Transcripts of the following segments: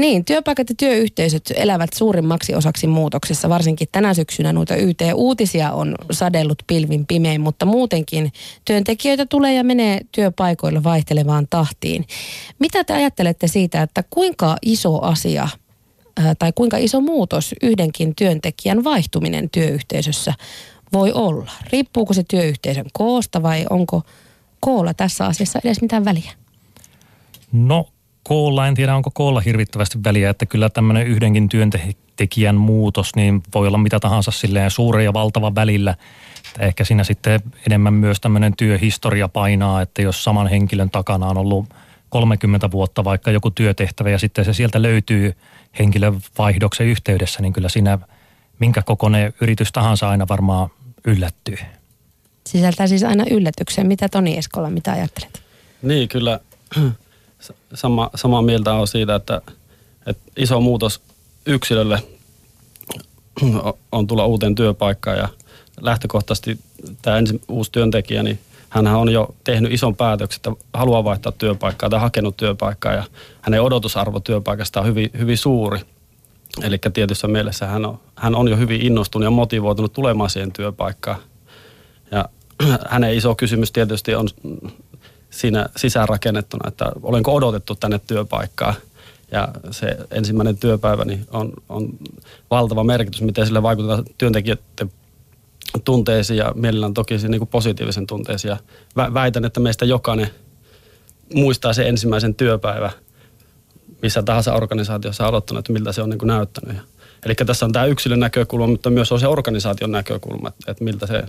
Niin, työpaikat ja työyhteisöt elävät suurimmaksi osaksi muutoksessa. Varsinkin tänä syksynä noita YT-uutisia on sadellut pilvin pimein, mutta muutenkin työntekijöitä tulee ja menee työpaikoille vaihtelevaan tahtiin. Mitä te ajattelette siitä, että kuinka iso asia tai kuinka iso muutos yhdenkin työntekijän vaihtuminen työyhteisössä voi olla? Riippuuko se työyhteisön koosta vai onko koolla tässä asiassa edes mitään väliä? No koolla, en tiedä onko koolla hirvittävästi väliä, että kyllä tämmöinen yhdenkin työntekijän muutos niin voi olla mitä tahansa silleen suuri ja valtava välillä. Että ehkä siinä sitten enemmän myös tämmöinen työhistoria painaa, että jos saman henkilön takana on ollut 30 vuotta vaikka joku työtehtävä ja sitten se sieltä löytyy henkilön vaihdoksen yhteydessä, niin kyllä siinä minkä kokoinen yritys tahansa aina varmaan yllättyy. Sisältää siis aina yllätyksen. Mitä Toni Eskola, mitä ajattelet? Niin, kyllä sama, samaa mieltä on siitä, että, että iso muutos yksilölle on tulla uuteen työpaikkaan ja lähtökohtaisesti tämä ensin uusi työntekijä, niin hän on jo tehnyt ison päätöksen, että haluaa vaihtaa työpaikkaa tai hakenut työpaikkaa ja hänen odotusarvo työpaikasta on hyvin, hyvin suuri. Eli tietyssä mielessä hän on, hän on jo hyvin innostunut ja motivoitunut tulemaan siihen työpaikkaan. Ja hänen iso kysymys tietysti on siinä sisäänrakennettuna, että olenko odotettu tänne työpaikkaan. Ja se ensimmäinen työpäivä niin on, on valtava merkitys, miten sille vaikuttaa työntekijöiden tunteisiin ja mielellään toki niin kuin positiivisen tunteisiin. Ja väitän, että meistä jokainen muistaa se ensimmäisen työpäivä missä tahansa organisaatiossa aloittanut, että miltä se on niin kuin näyttänyt. Eli tässä on tämä yksilön näkökulma, mutta myös on se organisaation näkökulma, että, että miltä se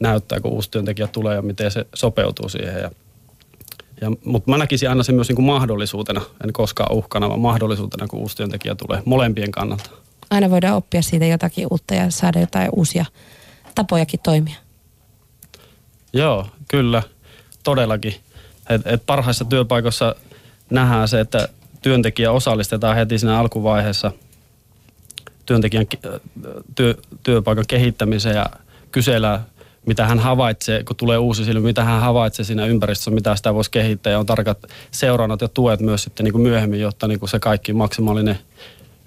näyttää, kun uusi työntekijä tulee ja miten se sopeutuu siihen. Ja ja, mutta mä näkisin aina sen myös niin kuin mahdollisuutena, en koskaan uhkana, vaan mahdollisuutena, kun uusi työntekijä tulee molempien kannalta. Aina voidaan oppia siitä jotakin uutta ja saada jotain uusia tapojakin toimia. Joo, kyllä, todellakin. Et, et parhaissa työpaikoissa nähdään se, että työntekijä osallistetaan heti siinä alkuvaiheessa työntekijän työ, työpaikan kehittämiseen ja kysellään mitä hän havaitsee, kun tulee uusi silmä, mitä hän havaitsee siinä ympäristössä, mitä sitä voisi kehittää ja on tarkat seurannat ja tuet myös sitten niin kuin myöhemmin, jotta niin kuin se kaikki maksimaalinen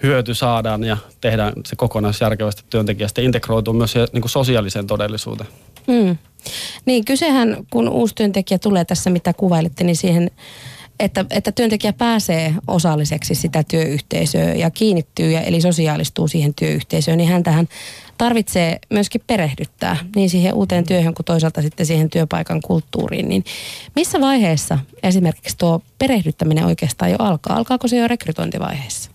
hyöty saadaan ja tehdään se kokonaisjärkevästi työntekijästä integroituu myös niin kuin sosiaaliseen todellisuuteen. Mm. Niin kysehän, kun uusi työntekijä tulee tässä, mitä kuvailitte, niin siihen että, että työntekijä pääsee osalliseksi sitä työyhteisöä ja kiinnittyy ja eli sosiaalistuu siihen työyhteisöön, niin hän tähän tarvitsee myöskin perehdyttää niin siihen uuteen työhön kuin toisaalta sitten siihen työpaikan kulttuuriin. Niin missä vaiheessa esimerkiksi tuo perehdyttäminen oikeastaan jo alkaa? Alkaako se jo rekrytointivaiheessa?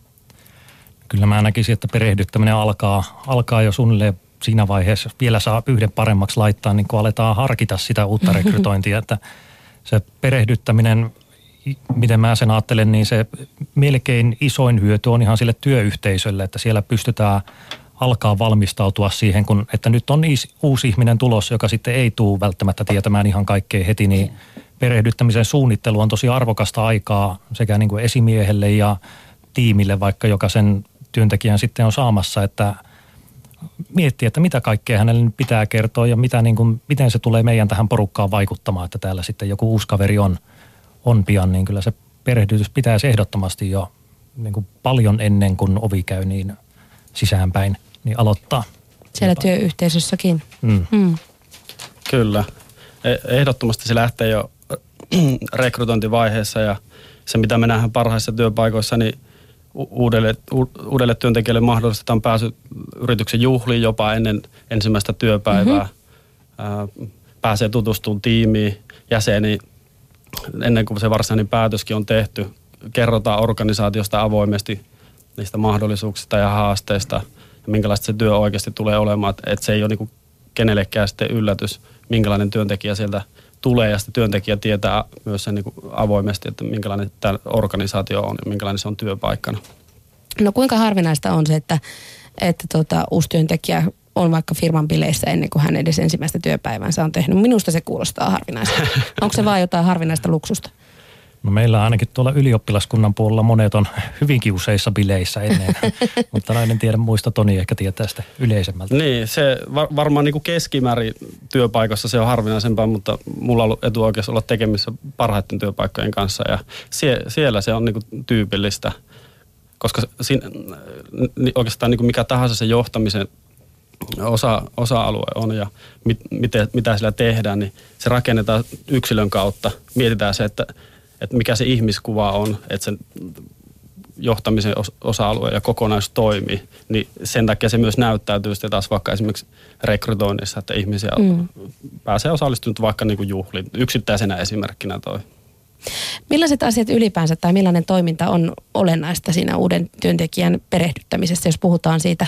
Kyllä mä näkisin, että perehdyttäminen alkaa, alkaa jo suunnilleen siinä vaiheessa, jos vielä saa yhden paremmaksi laittaa, niin kun aletaan harkita sitä uutta rekrytointia, että se perehdyttäminen, miten mä sen ajattelen, niin se melkein isoin hyöty on ihan sille työyhteisölle, että siellä pystytään alkaa valmistautua siihen, kun, että nyt on uusi ihminen tulos, joka sitten ei tule välttämättä tietämään ihan kaikkea heti, niin perehdyttämisen suunnittelu on tosi arvokasta aikaa sekä niin kuin esimiehelle ja tiimille, vaikka joka sen työntekijän sitten on saamassa, että miettiä, että mitä kaikkea hänelle pitää kertoa ja mitä, niin kuin, miten se tulee meidän tähän porukkaan vaikuttamaan, että täällä sitten joku uusi kaveri on, on pian, niin kyllä se perehdytys pitäisi ehdottomasti jo niin kuin paljon ennen kuin ovi käy niin sisäänpäin – niin aloittaa. Siellä jopa. työyhteisössäkin. Mm. Mm. Kyllä. E- ehdottomasti se lähtee jo rekrytointivaiheessa ja se, mitä me nähdään parhaissa työpaikoissa, niin uudelle, uudelle työntekijälle mahdollistetaan pääsy yrityksen juhliin jopa ennen ensimmäistä työpäivää. Mm-hmm. Pääsee tutustumaan tiimiin, jäseniin ennen kuin se varsinainen päätöskin on tehty. Kerrotaan organisaatiosta avoimesti niistä mahdollisuuksista ja haasteista – ja minkälaista se työ oikeasti tulee olemaan. Että et se ei ole niin kenellekään sitten yllätys, minkälainen työntekijä sieltä tulee ja sitten työntekijä tietää myös sen niin avoimesti, että minkälainen tämä organisaatio on ja minkälainen se on työpaikkana. No kuinka harvinaista on se, että, että tota, uusi työntekijä on vaikka firman bileissä ennen kuin hän edes ensimmäistä työpäivänsä on tehnyt. Minusta se kuulostaa harvinaista. Onko se vaan jotain harvinaista luksusta? No meillä ainakin tuolla ylioppilaskunnan puolella monet on hyvinkin useissa bileissä ennen, mutta en tiedä muista Toni ehkä tietää sitä yleisemmältä. Niin, se var, varmaan niin kuin keskimäärin työpaikassa se on harvinaisempaa, mutta mulla on ollut etuoikeus olla tekemissä parhaiten työpaikkojen kanssa ja sie, siellä se on niin kuin tyypillistä. koska siinä, niin oikeastaan niin kuin mikä tahansa se johtamisen osa, osa-alue on ja mit, miten, mitä sillä tehdään, niin se rakennetaan yksilön kautta. Mietitään se, että, että mikä se ihmiskuva on, että sen johtamisen osa-alue ja kokonaisuus toimii, niin sen takia se myös näyttäytyy sitten taas vaikka esimerkiksi rekrytoinnissa, että ihmisiä mm. pääsee osallistumaan vaikka niin kuin juhliin. Yksittäisenä esimerkkinä toi. Millaiset asiat ylipäänsä tai millainen toiminta on olennaista siinä uuden työntekijän perehdyttämisessä, jos puhutaan siitä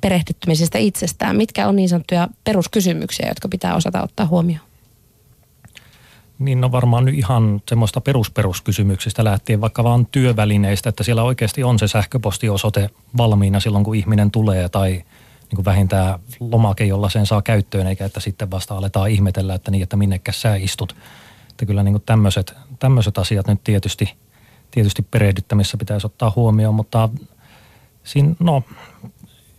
perehdyttämisestä itsestään? Mitkä on niin sanottuja peruskysymyksiä, jotka pitää osata ottaa huomioon? Niin no varmaan nyt ihan semmoista perusperuskysymyksistä lähtien vaikka vaan työvälineistä, että siellä oikeasti on se sähköpostiosoite valmiina silloin, kun ihminen tulee tai niin kuin vähintään lomake, jolla sen saa käyttöön, eikä että sitten vasta aletaan ihmetellä, että niin, että minnekä sä istut. Että kyllä niin tämmöiset, tämmöiset asiat nyt tietysti, tietysti perehdyttämissä pitäisi ottaa huomioon, mutta siinä, no,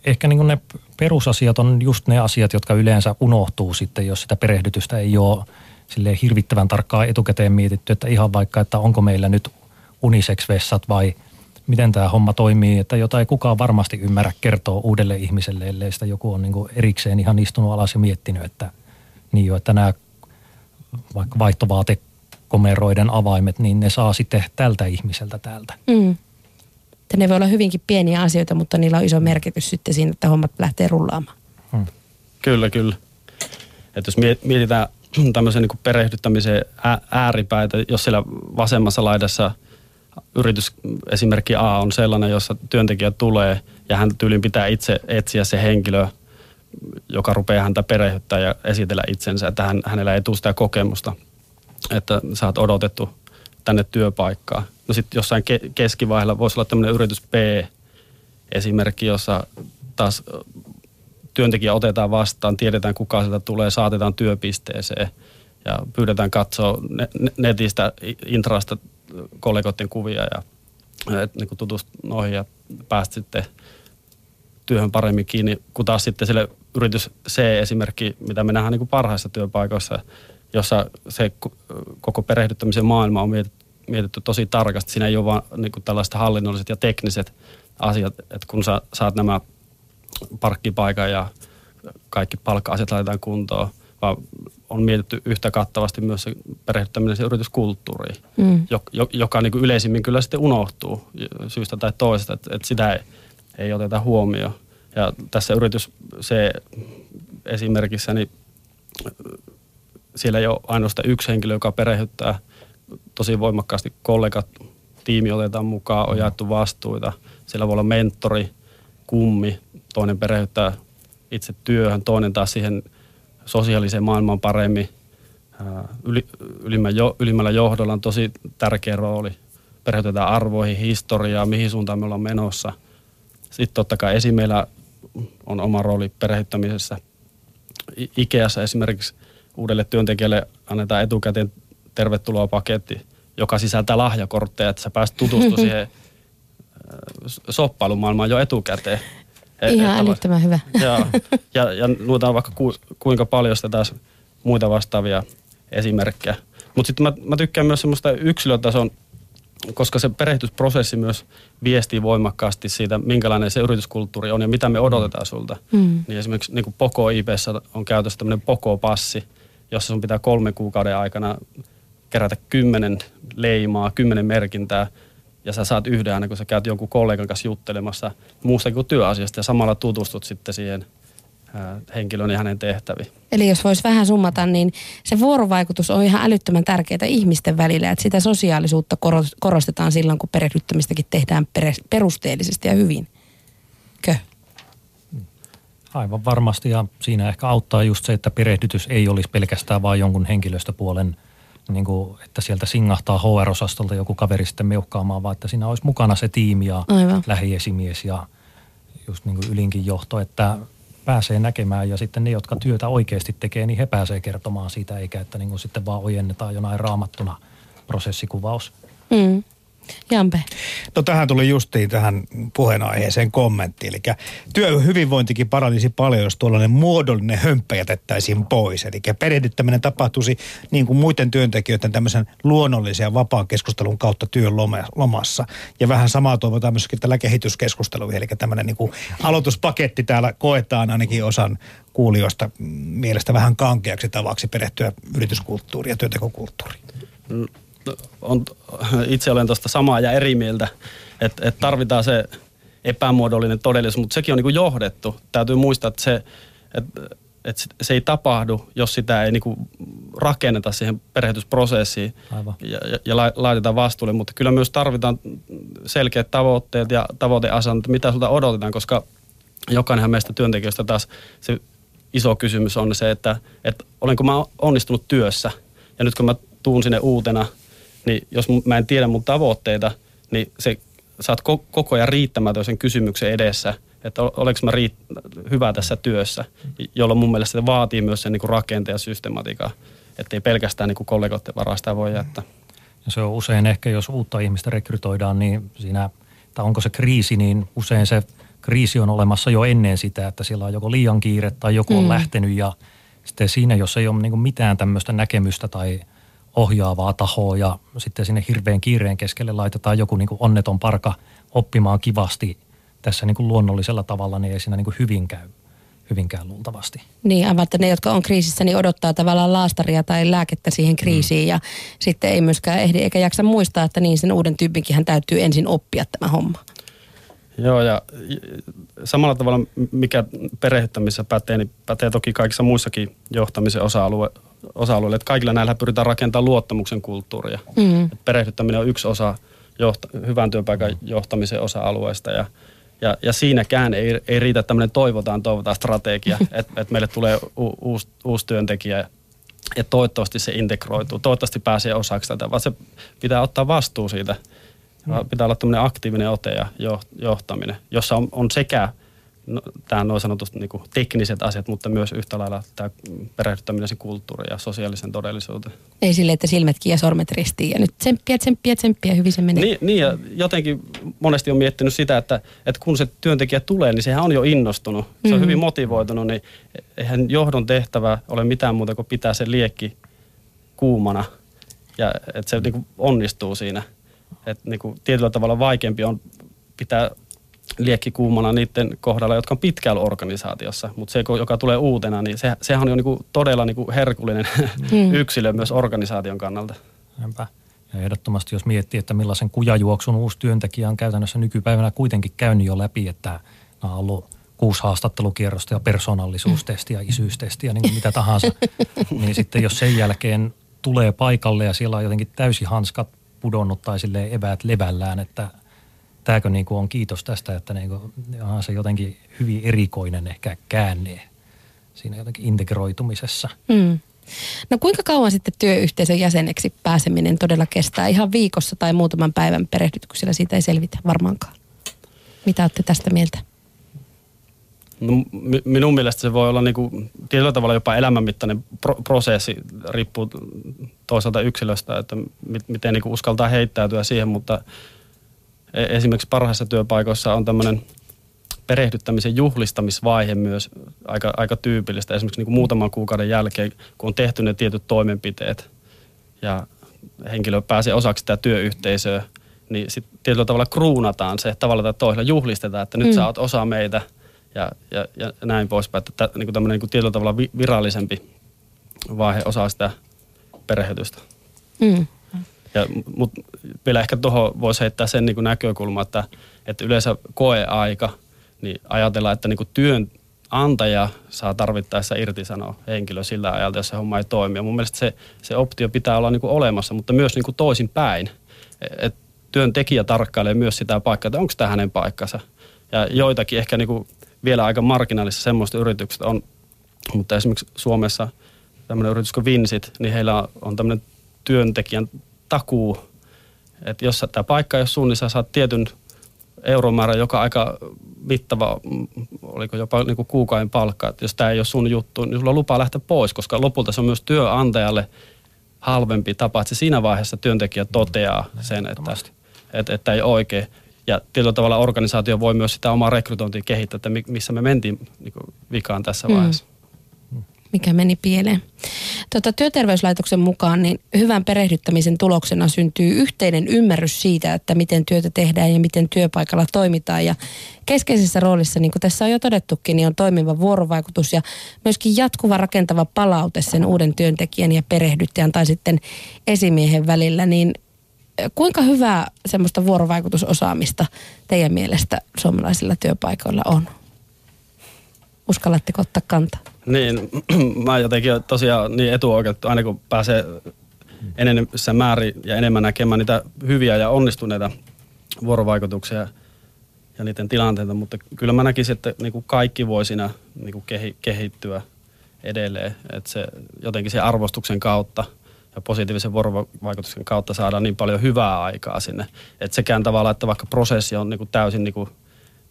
ehkä niin ne perusasiat on just ne asiat, jotka yleensä unohtuu sitten, jos sitä perehdytystä ei ole sille hirvittävän tarkkaan etukäteen mietitty, että ihan vaikka, että onko meillä nyt unisex-vessat vai miten tämä homma toimii, että jota ei kukaan varmasti ymmärrä kertoa uudelle ihmiselle, ellei sitä joku on niin erikseen ihan istunut alas ja miettinyt, että niin jo, että nämä vaikka vaihtuvaatekomeroiden avaimet, niin ne saa sitten tältä ihmiseltä täältä. Mm. Ne voi olla hyvinkin pieniä asioita, mutta niillä on iso merkitys sitten siinä, että hommat lähtee rullaamaan. Hmm. Kyllä, kyllä. Että jos mietitään tämmöisen niin perehdyttämisen ääripäitä, jos siellä vasemmassa laidassa yritys esimerkki A on sellainen, jossa työntekijä tulee ja hän tyylin pitää itse etsiä se henkilö, joka rupeaa häntä perehdyttää ja esitellä itsensä, että hän, hänellä ei tule sitä kokemusta, että sä oot odotettu tänne työpaikkaan. No sitten jossain ke- keskivaiheella voisi olla tämmöinen yritys B esimerkki, jossa taas työntekijä otetaan vastaan, tiedetään kuka sieltä tulee, saatetaan työpisteeseen ja pyydetään katsoa netistä, intrasta kollegoiden kuvia ja niin tutustua noihin ja päästä sitten työhön paremmin kiinni, kun taas sitten sille yritys C-esimerkki, mitä me nähdään niin kuin parhaissa työpaikoissa, jossa se koko perehdyttämisen maailma on mietitty, mietitty tosi tarkasti. Siinä ei ole vain niin tällaiset hallinnolliset ja tekniset asiat, että kun sä saat nämä parkkipaikan ja kaikki palkka-asiat laitetaan kuntoon, vaan on mietitty yhtä kattavasti myös se perehdyttäminen se yrityskulttuuri, mm. joka niin kuin yleisimmin kyllä sitten unohtuu syystä tai toisesta, että, että sitä ei, ei oteta huomioon. Ja tässä yritys se esimerkissä, niin siellä ei ole ainoastaan yksi henkilö, joka perehdyttää tosi voimakkaasti kollegat, tiimi otetaan mukaan, on jaettu vastuita. Siellä voi olla mentori, kummi, toinen perehdyttää itse työhön, toinen taas siihen sosiaaliseen maailmaan paremmin. Yli, ylimmällä johdolla on tosi tärkeä rooli. Perehdytetään arvoihin, historiaa, mihin suuntaan me ollaan menossa. Sitten totta kai esimeillä on oma rooli perehdyttämisessä. Ikeassa esimerkiksi uudelle työntekijälle annetaan etukäteen tervetuloa paketti, joka sisältää lahjakortteja, että sä pääst tutustumaan siihen soppailumaailmaan jo etukäteen. Ihan älyttömän hyvä. Ja, ja, ja luetaan vaikka ku, kuinka paljon sitä taas muita vastaavia esimerkkejä. Mutta sitten mä, mä tykkään myös semmoista yksilötason, koska se perehdytysprosessi myös viestii voimakkaasti siitä, minkälainen se yrityskulttuuri on ja mitä me odotetaan sulta. Mm. Niin esimerkiksi niin Poko IPssä on käytössä tämmöinen Poko-passi, jossa sun pitää kolmen kuukauden aikana kerätä kymmenen leimaa, kymmenen merkintää – ja sä saat yhden aina, kun sä käyt jonkun kollegan kanssa juttelemassa muusta kuin työasiasta ja samalla tutustut sitten siihen henkilön ja hänen tehtäviin. Eli jos voisi vähän summata, niin se vuorovaikutus on ihan älyttömän tärkeää ihmisten välillä, että sitä sosiaalisuutta korostetaan silloin, kun perehdyttämistäkin tehdään perusteellisesti ja hyvin. Kö? Aivan varmasti ja siinä ehkä auttaa just se, että perehdytys ei olisi pelkästään vain jonkun henkilöstöpuolen niin kuin, että sieltä singahtaa HR-osastolta joku kaveri sitten meuhkaamaan, vaan että siinä olisi mukana se tiimi ja Aivan. lähiesimies ja just niin kuin ylinkin johto, että pääsee näkemään ja sitten ne, jotka työtä oikeasti tekee, niin he pääsee kertomaan siitä, eikä että niin kuin sitten vaan ojennetaan jonain raamattuna prosessikuvaus. Mm. Jampe. No tähän tuli justiin tähän puheenaiheeseen kommentti. Eli työhyvinvointikin paranisi paljon, jos tuollainen muodollinen hömppä jätettäisiin pois. Eli perehdyttäminen tapahtuisi niin kuin muiden työntekijöiden tämmöisen luonnollisen ja vapaan keskustelun kautta työn lomassa. Ja vähän samaa toivotaan myöskin tällä kehityskeskusteluihin. Eli tämmöinen niin kuin aloituspaketti täällä koetaan ainakin osan kuulijoista mielestä vähän kankeaksi tavaksi perehtyä yrityskulttuuriin ja työntekokulttuuriin. On, itse olen tuosta samaa ja eri mieltä, että et tarvitaan se epämuodollinen todellisuus, mutta sekin on niin johdettu. Täytyy muistaa, että se, että et se ei tapahdu, jos sitä ei niinku rakenneta siihen perehdytysprosessiin ja, ja, ja laiteta vastuulle. Mutta kyllä myös tarvitaan selkeät tavoitteet ja tavoiteasannot, mitä sulta odotetaan, koska jokainenhan meistä työntekijöistä taas se iso kysymys on se, että, että olenko mä onnistunut työssä. Ja nyt kun mä tuun sinne uutena, niin jos mä en tiedä mun tavoitteita, niin se, sä oot koko ajan riittämätön sen kysymyksen edessä, että olenko mä riitt- hyvä tässä työssä, jolloin mun mielestä se vaatii myös sen niin rakenteen ja systematiikan, ettei pelkästään niin kollegoiden varasta voi jättää. Ja se on usein ehkä, jos uutta ihmistä rekrytoidaan, niin siinä, tai onko se kriisi, niin usein se kriisi on olemassa jo ennen sitä, että siellä on joko liian kiire tai joku on mm. lähtenyt ja sitten siinä, jos ei ole niin mitään tämmöistä näkemystä tai ohjaavaa tahoa ja sitten sinne hirveän kiireen keskelle laitetaan joku niin onneton parka oppimaan kivasti tässä niin luonnollisella tavalla, niin ei siinä niin hyvin käy hyvinkään luultavasti. Niin, aivan, että ne, jotka on kriisissä, niin odottaa tavallaan laastaria tai lääkettä siihen kriisiin mm. ja sitten ei myöskään ehdi eikä jaksa muistaa, että niin sen uuden tyypinkin hän täytyy ensin oppia tämä homma. Joo, ja samalla tavalla mikä perehdyttämisessä pätee, niin pätee toki kaikissa muissakin johtamisen osa-alue, osa-alueilla. Että kaikilla näillä pyritään rakentamaan luottamuksen kulttuuria. Mm. perehdyttäminen on yksi osa johta, hyvän työpaikan johtamisen osa-alueesta ja ja, ja siinäkään ei, ei riitä tämmöinen toivotaan, toivotaan strategia, että et meille tulee u, uusi, uusi työntekijä ja toivottavasti se integroituu, toivottavasti pääsee osaksi tätä, vaan se pitää ottaa vastuu siitä Mm. Pitää olla tämmöinen aktiivinen ote ja johtaminen, jossa on, on sekä no, tämä noin sanotusti niin tekniset asiat, mutta myös yhtä lailla tämä perehdyttäminen sen kulttuuri ja sosiaalisen todellisuuteen. Ei sille, että silmätkin ja sormet ristiin ja nyt tsemppiä, tsemppiä, tsemppiä, hyvin se menee. Niin, niin ja jotenkin monesti on miettinyt sitä, että, että kun se työntekijä tulee, niin sehän on jo innostunut. Se on mm-hmm. hyvin motivoitunut, niin eihän johdon tehtävä ole mitään muuta kuin pitää se liekki kuumana ja että se niin onnistuu siinä – että niin kuin tietyllä tavalla vaikeampi on pitää liekki kuumana niiden kohdalla, jotka on pitkällä organisaatiossa. Mutta se, joka tulee uutena, niin se, sehän on jo niin kuin todella niin kuin herkullinen mm. yksilö myös organisaation kannalta. Näinpä. Ja ehdottomasti jos miettii, että millaisen kujajuoksun uusi työntekijä on käytännössä nykypäivänä kuitenkin käynyt jo läpi, että on ollut kuusi haastattelukierrosta ja persoonallisuustestiä, isyystestiä, niin mitä tahansa, niin sitten jos sen jälkeen tulee paikalle ja siellä on jotenkin täysi hanskat pudonnut tai sille eväät levällään, että tämäkö niin kuin on kiitos tästä, että niin kuin, onhan se jotenkin hyvin erikoinen ehkä käänne siinä jotenkin integroitumisessa. Mm. No kuinka kauan sitten työyhteisön jäseneksi pääseminen todella kestää? Ihan viikossa tai muutaman päivän perehdytyksellä siitä ei selvitä varmaankaan. Mitä olette tästä mieltä? No, minun mielestä se voi olla niin kuin, tietyllä tavalla jopa elämänmittainen pro- prosessi, riippuu toisaalta yksilöstä, että miten niin kuin uskaltaa heittäytyä siihen, mutta esimerkiksi parhaissa työpaikoissa on tämmöinen perehdyttämisen juhlistamisvaihe myös aika, aika tyypillistä. Esimerkiksi niin kuin muutaman kuukauden jälkeen, kun on tehty ne tietyt toimenpiteet ja henkilö pääsee osaksi sitä työyhteisöä, niin sitten tietyllä tavalla kruunataan se tavalla tai toisella, juhlistetaan, että nyt mm. sä oot osa meitä – ja, ja, ja näin poispäin. Että niin kuin tämmöinen niin tietyllä tavalla virallisempi vaihe osaa sitä perehdytystä. Mm. Ja, mutta vielä ehkä tuohon voisi heittää sen niin näkökulma, että, että yleensä koeaika, niin ajatellaan, että niin työnantaja saa tarvittaessa irtisanoa henkilö sillä ajalta, jos se homma ei toimi. Ja mun mielestä se, se optio pitää olla niin olemassa, mutta myös niin toisin päin. Et työntekijä tarkkailee myös sitä paikkaa, että onko tämä hänen paikkansa. Ja joitakin ehkä niin vielä aika marginaalissa semmoista yritykset on, mutta esimerkiksi Suomessa tämmöinen yritys kuin Vinsit, niin heillä on tämmöinen työntekijän takuu, että jos tämä paikka ei ole sun, niin sä saat tietyn euromäärän, joka aika mittava, oliko jopa niin kuin kuukauden palkka, että jos tämä ei ole sun juttu, niin sulla on lupa lähteä pois, koska lopulta se on myös työnantajalle halvempi tapa, että se siinä vaiheessa työntekijä toteaa sen, että että, että ei oikein. Ja tietyllä tavalla organisaatio voi myös sitä omaa rekrytointia kehittää, että missä me mentiin niin vikaan tässä vaiheessa. Mm mikä meni pieleen. Tota, työterveyslaitoksen mukaan niin hyvän perehdyttämisen tuloksena syntyy yhteinen ymmärrys siitä, että miten työtä tehdään ja miten työpaikalla toimitaan. Ja keskeisessä roolissa, niin kuin tässä on jo todettukin, niin on toimiva vuorovaikutus ja myöskin jatkuva rakentava palaute sen uuden työntekijän ja perehdyttäjän tai sitten esimiehen välillä. Niin kuinka hyvää semmoista vuorovaikutusosaamista teidän mielestä suomalaisilla työpaikoilla on? Uskallatteko ottaa kantaa? Niin, mä jotenkin tosiaan niin etuoikeutettu, aina kun pääsee enenevissä määrin ja enemmän näkemään niitä hyviä ja onnistuneita vuorovaikutuksia ja niiden tilanteita, mutta kyllä mä näkisin, että niin kuin kaikki voi siinä niin kuin kehittyä edelleen, että se jotenkin se arvostuksen kautta ja positiivisen vuorovaikutuksen kautta saadaan niin paljon hyvää aikaa sinne, että sekään tavalla, että vaikka prosessi on niin kuin täysin niin kuin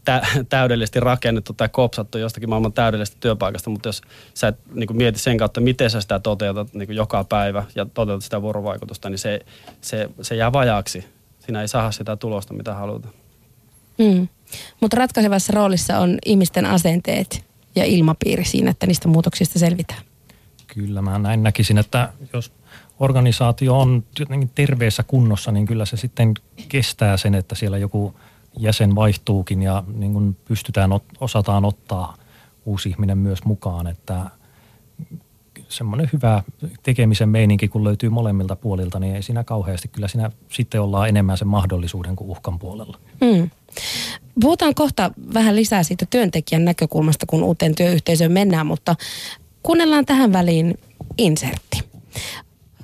tä- täydellisesti rakennettu tai kopsattu jostakin maailman täydellisestä työpaikasta, mutta jos sä et niin kuin mieti sen kautta, miten sä sitä toteutat niin kuin joka päivä ja toteutat sitä vuorovaikutusta, niin se, se, se jää vajaaksi. Siinä ei saa sitä tulosta, mitä halutaan. Mm. Mutta ratkaisevassa roolissa on ihmisten asenteet ja ilmapiiri siinä, että niistä muutoksista selvitään. Kyllä, mä näin näkisin, että jos organisaatio on jotenkin terveessä kunnossa, niin kyllä se sitten kestää sen, että siellä joku – jäsen vaihtuukin ja niin kuin pystytään, osataan ottaa uusi ihminen myös mukaan, että semmoinen hyvä tekemisen meininki, kun löytyy molemmilta puolilta, niin ei siinä kauheasti. Kyllä siinä sitten ollaan enemmän sen mahdollisuuden kuin uhkan puolella. Mm. Puhutaan kohta vähän lisää siitä työntekijän näkökulmasta, kun uuteen työyhteisöön mennään, mutta kuunnellaan tähän väliin insertti.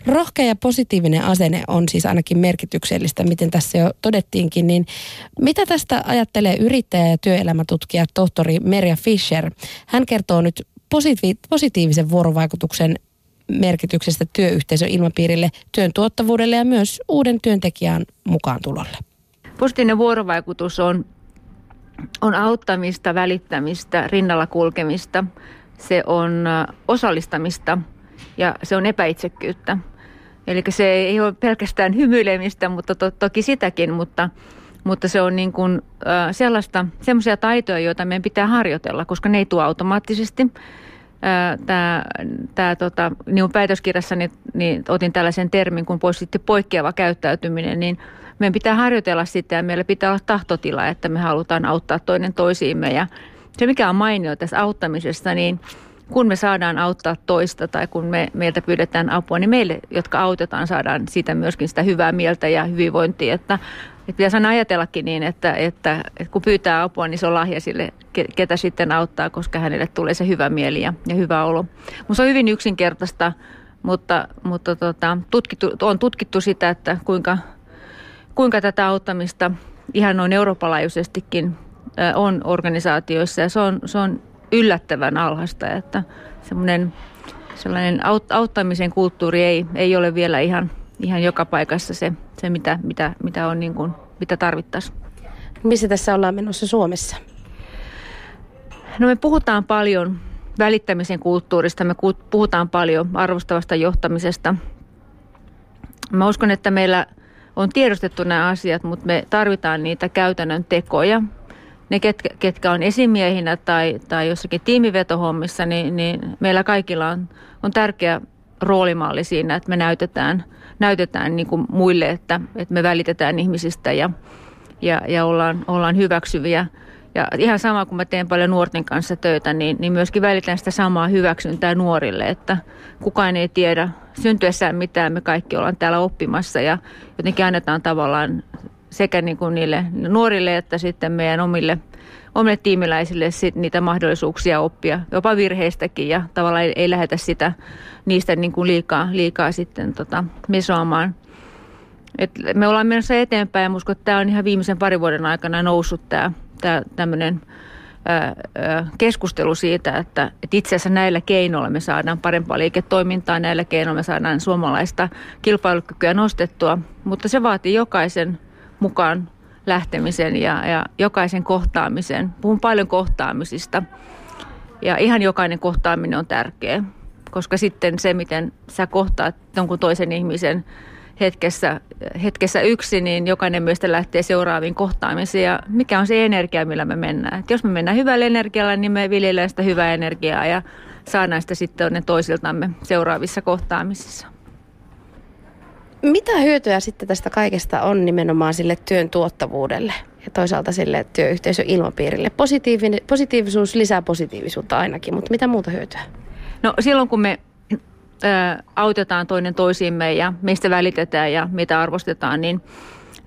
Rohkea ja positiivinen asenne on siis ainakin merkityksellistä, miten tässä jo todettiinkin. Niin mitä tästä ajattelee yrittäjä ja työelämätutkija tohtori Merja Fischer? Hän kertoo nyt positiiv- positiivisen vuorovaikutuksen merkityksestä työyhteisön ilmapiirille, työn tuottavuudelle ja myös uuden työntekijän mukaan tulolle. Positiivinen vuorovaikutus on, on auttamista, välittämistä, rinnalla kulkemista. Se on osallistamista ja se on epäitsekkyyttä. Eli se ei ole pelkästään hymyilemistä, mutta to, toki sitäkin, mutta, mutta se on niin kuin, äh, sellaista, sellaisia taitoja, joita meidän pitää harjoitella, koska ne ei tule automaattisesti. Tämä, tämä tota, niin päätöskirjassani niin otin tällaisen termin kuin poistitti poikkeava käyttäytyminen, niin meidän pitää harjoitella sitä ja meillä pitää olla tahtotila, että me halutaan auttaa toinen toisiimme. Ja se, mikä on mainio tässä auttamisessa, niin – kun me saadaan auttaa toista tai kun me, meiltä pyydetään apua, niin meille, jotka autetaan, saadaan siitä myöskin sitä hyvää mieltä ja hyvinvointia. Että, että pitäisi aina ajatellakin niin, että, että, että kun pyytää apua, niin se on lahja sille, ketä sitten auttaa, koska hänelle tulee se hyvä mieli ja, ja hyvä olo. Mutta se on hyvin yksinkertaista, mutta, mutta tota, tutkittu, on tutkittu sitä, että kuinka, kuinka tätä auttamista ihan noin eurooppalaajuisestikin on organisaatioissa ja se on, se on yllättävän alhaista, että semmoinen sellainen auttamisen kulttuuri ei, ei ole vielä ihan, ihan joka paikassa se, se mitä, mitä, mitä, on niin kuin, mitä tarvittaisiin. Missä tässä ollaan menossa Suomessa? No me puhutaan paljon välittämisen kulttuurista, me puhutaan paljon arvostavasta johtamisesta. Mä uskon, että meillä on tiedostettu nämä asiat, mutta me tarvitaan niitä käytännön tekoja ne, ketkä, ketkä on esimiehinä tai, tai jossakin tiimivetohommissa, niin, niin meillä kaikilla on, on tärkeä roolimalli siinä, että me näytetään, näytetään niin kuin muille, että, että me välitetään ihmisistä ja, ja, ja ollaan, ollaan hyväksyviä. Ja ihan sama, kun mä teen paljon nuorten kanssa töitä, niin, niin myöskin välitän sitä samaa hyväksyntää nuorille, että kukaan ei tiedä syntyessään mitään, me kaikki ollaan täällä oppimassa ja jotenkin annetaan tavallaan sekä niin kuin niille nuorille että sitten meidän omille, omille tiimiläisille sit niitä mahdollisuuksia oppia, jopa virheistäkin ja tavallaan ei, ei lähdetä sitä niistä niin kuin liikaa, liikaa sitten tota, mesoamaan. Et me ollaan menossa eteenpäin ja uskon, että tämä on ihan viimeisen parin vuoden aikana noussut tämä, tämä tämmöinen keskustelu siitä, että, että itse asiassa näillä keinoilla me saadaan parempaa liiketoimintaa, näillä keinoilla me saadaan suomalaista kilpailukykyä nostettua, mutta se vaatii jokaisen mukaan lähtemisen ja, ja jokaisen kohtaamisen. Puhun paljon kohtaamisista ja ihan jokainen kohtaaminen on tärkeä, koska sitten se, miten sä kohtaat jonkun toisen ihmisen hetkessä, hetkessä yksi, niin jokainen meistä lähtee seuraaviin kohtaamisiin. Ja mikä on se energia, millä me mennään? Et jos me mennään hyvällä energialla, niin me viljellään sitä hyvää energiaa ja saadaan sitä sitten toisiltamme seuraavissa kohtaamisissa. Mitä hyötyä sitten tästä kaikesta on nimenomaan sille työn tuottavuudelle ja toisaalta sille työyhteisön ilmapiirille? positiivisuus lisää positiivisuutta ainakin, mutta mitä muuta hyötyä? No silloin kun me ä, autetaan toinen toisiimme ja meistä välitetään ja mitä arvostetaan, niin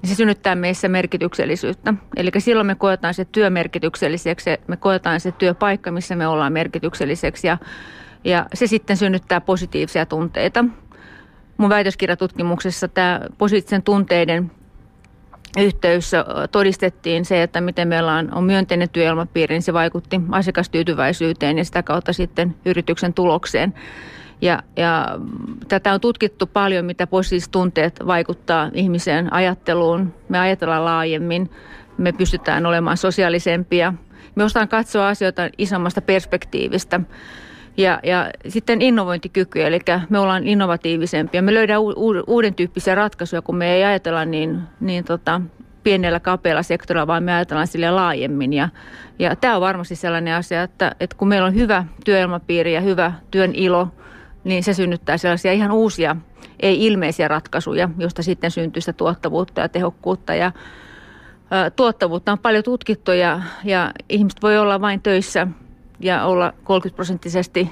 se synnyttää meissä merkityksellisyyttä. Eli silloin me koetaan se työ merkitykselliseksi, me koetaan se työpaikka, missä me ollaan merkitykselliseksi ja, ja se sitten synnyttää positiivisia tunteita. Mun väitöskirjatutkimuksessa tämä positiivisen tunteiden yhteys todistettiin se, että miten meillä on, on myönteinen työilmapiiri, niin se vaikutti asiakastyytyväisyyteen ja sitä kautta sitten yrityksen tulokseen. Ja, ja tätä on tutkittu paljon, mitä positiiviset tunteet vaikuttaa ihmiseen ajatteluun. Me ajatellaan laajemmin, me pystytään olemaan sosiaalisempia. Me osataan katsoa asioita isommasta perspektiivistä. Ja, ja sitten innovointikyky, eli me ollaan innovatiivisempia. Me löydään u, uuden tyyppisiä ratkaisuja, kun me ei ajatella niin, niin tota, pienellä kapealla sektorilla, vaan me ajatellaan sille laajemmin. Ja, ja tämä on varmasti sellainen asia, että, että kun meillä on hyvä työilmapiiri ja hyvä työn ilo, niin se synnyttää sellaisia ihan uusia, ei ilmeisiä ratkaisuja, joista sitten syntyy sitä tuottavuutta ja tehokkuutta. Ja, ä, tuottavuutta on paljon tutkittu ja, ja ihmiset voi olla vain töissä – ja olla 30 prosenttisesti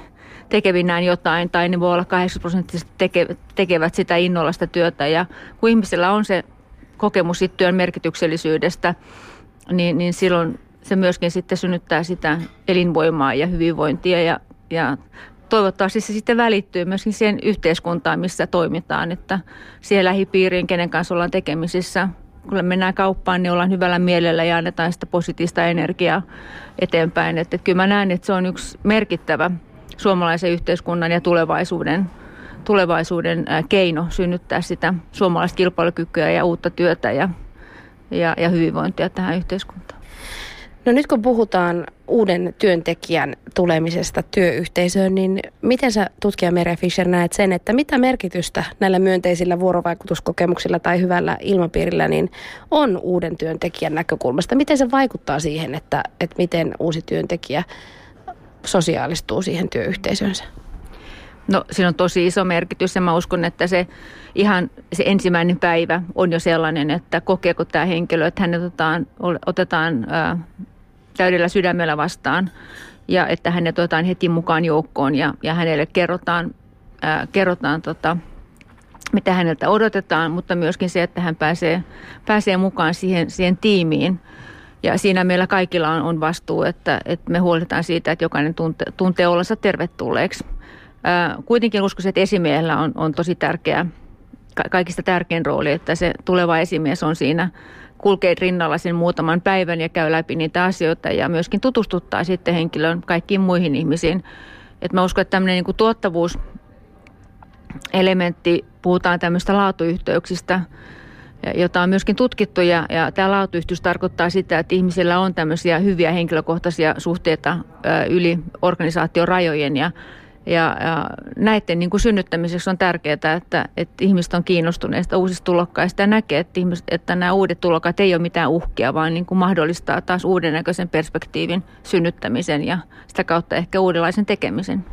tekevinään jotain, tai ne voi olla 80 prosenttisesti teke, tekevät sitä innolla sitä työtä. Ja kun ihmisellä on se kokemus työn merkityksellisyydestä, niin, niin silloin se myöskin sitten synnyttää sitä elinvoimaa ja hyvinvointia ja, ja toivottavasti se sitten välittyy myöskin siihen yhteiskuntaan, missä toimitaan, että siihen lähipiiriin, kenen kanssa ollaan tekemisissä, kun mennään kauppaan, niin ollaan hyvällä mielellä ja annetaan sitä positiivista energiaa eteenpäin. Että, että kyllä mä näen, että se on yksi merkittävä suomalaisen yhteiskunnan ja tulevaisuuden, tulevaisuuden keino synnyttää sitä suomalaista kilpailukykyä ja uutta työtä ja, ja, ja hyvinvointia tähän yhteiskuntaan. No nyt kun puhutaan uuden työntekijän tulemisesta työyhteisöön, niin miten sä tutkija Merja Fischer näet sen, että mitä merkitystä näillä myönteisillä vuorovaikutuskokemuksilla tai hyvällä ilmapiirillä niin on uuden työntekijän näkökulmasta? Miten se vaikuttaa siihen, että, että miten uusi työntekijä sosiaalistuu siihen työyhteisönsä? No siinä on tosi iso merkitys ja mä uskon, että se ihan se ensimmäinen päivä on jo sellainen, että kokeeko tämä henkilö, että hänet otetaan, otetaan täydellä sydämellä vastaan ja että hänet otetaan heti mukaan joukkoon ja, ja hänelle kerrotaan, ää, kerrotaan tota, mitä häneltä odotetaan, mutta myöskin se, että hän pääsee, pääsee mukaan siihen, siihen tiimiin. Ja siinä meillä kaikilla on, on vastuu, että, että me huolehditaan siitä, että jokainen tunte, tuntee ollensa tervetulleeksi. Ää, kuitenkin uskoisin, että esimiehellä on, on tosi tärkeä, kaikista tärkein rooli, että se tuleva esimies on siinä kulkee rinnalla sen muutaman päivän ja käy läpi niitä asioita ja myöskin tutustuttaa sitten henkilön kaikkiin muihin ihmisiin. Et mä uskon, että tämmöinen niin tuottavuus elementti, puhutaan tämmöistä laatuyhteyksistä, jota on myöskin tutkittu ja, ja tämä laatuyhteys tarkoittaa sitä, että ihmisillä on tämmöisiä hyviä henkilökohtaisia suhteita yli organisaation rajojen ja ja, ja näiden niin kuin synnyttämiseksi on tärkeää, että, että ihmiset on kiinnostuneista uusista tulokkaista ja näkee, että, ihmiset, että nämä uudet tulokkaat ei ole mitään uhkia, vaan niin kuin mahdollistaa taas uuden näköisen perspektiivin synnyttämisen ja sitä kautta ehkä uudenlaisen tekemisen.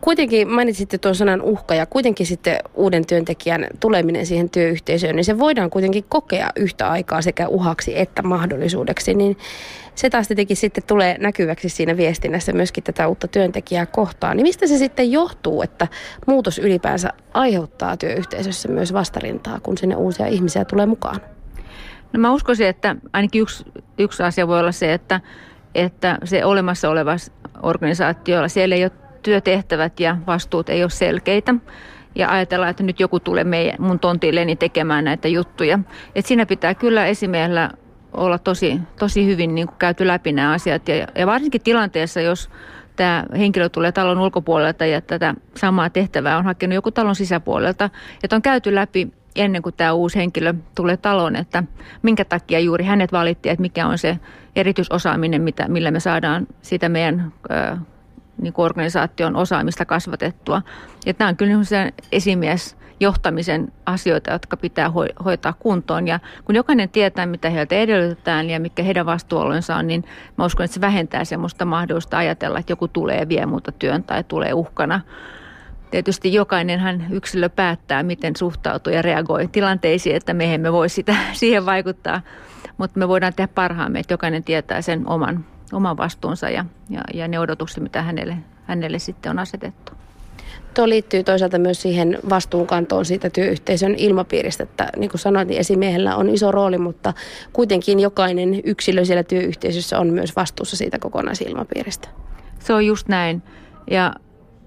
Kuitenkin mainitsitte tuon sanan uhka ja kuitenkin sitten uuden työntekijän tuleminen siihen työyhteisöön, niin se voidaan kuitenkin kokea yhtä aikaa sekä uhaksi että mahdollisuudeksi. Niin se taas tietenkin sitten tulee näkyväksi siinä viestinnässä myöskin tätä uutta työntekijää kohtaan. Niin mistä se sitten johtuu, että muutos ylipäänsä aiheuttaa työyhteisössä myös vastarintaa, kun sinne uusia ihmisiä tulee mukaan? No mä uskoisin, että ainakin yksi, yksi asia voi olla se, että, että se olemassa oleva organisaatio, siellä ei ole työtehtävät ja vastuut ei ole selkeitä ja ajatellaan, että nyt joku tulee meidän, mun tontilleni tekemään näitä juttuja. Et siinä pitää kyllä esimiehellä olla tosi, tosi hyvin niin käyty läpi nämä asiat. Ja, ja varsinkin tilanteessa, jos tämä henkilö tulee talon ulkopuolelta ja tätä samaa tehtävää on hakenut joku talon sisäpuolelta, että on käyty läpi ennen kuin tämä uusi henkilö tulee taloon, että minkä takia juuri hänet valittiin, että mikä on se erityisosaaminen, mitä, millä me saadaan siitä meidän ö, niin kuin organisaation osaamista kasvatettua. Ja tämä on kyllä esimies johtamisen asioita, jotka pitää hoitaa kuntoon. Ja kun jokainen tietää, mitä heiltä edellytetään ja mikä heidän vastuualueensa on, niin mä uskon, että se vähentää semmoista mahdollista ajatella, että joku tulee vie muuta työn tai tulee uhkana. Tietysti jokainenhan yksilö päättää, miten suhtautuu ja reagoi tilanteisiin, että me emme voi sitä, siihen vaikuttaa. Mutta me voidaan tehdä parhaamme, että jokainen tietää sen oman, oman vastuunsa ja, ja, ja ne odotukset, mitä hänelle, hänelle sitten on asetettu. Tuo liittyy toisaalta myös siihen vastuunkantoon siitä työyhteisön ilmapiiristä, että niin kuin sanoit, niin esimiehellä on iso rooli, mutta kuitenkin jokainen yksilö siellä työyhteisössä on myös vastuussa siitä kokonaisilmapiiristä. Se on just näin. Ja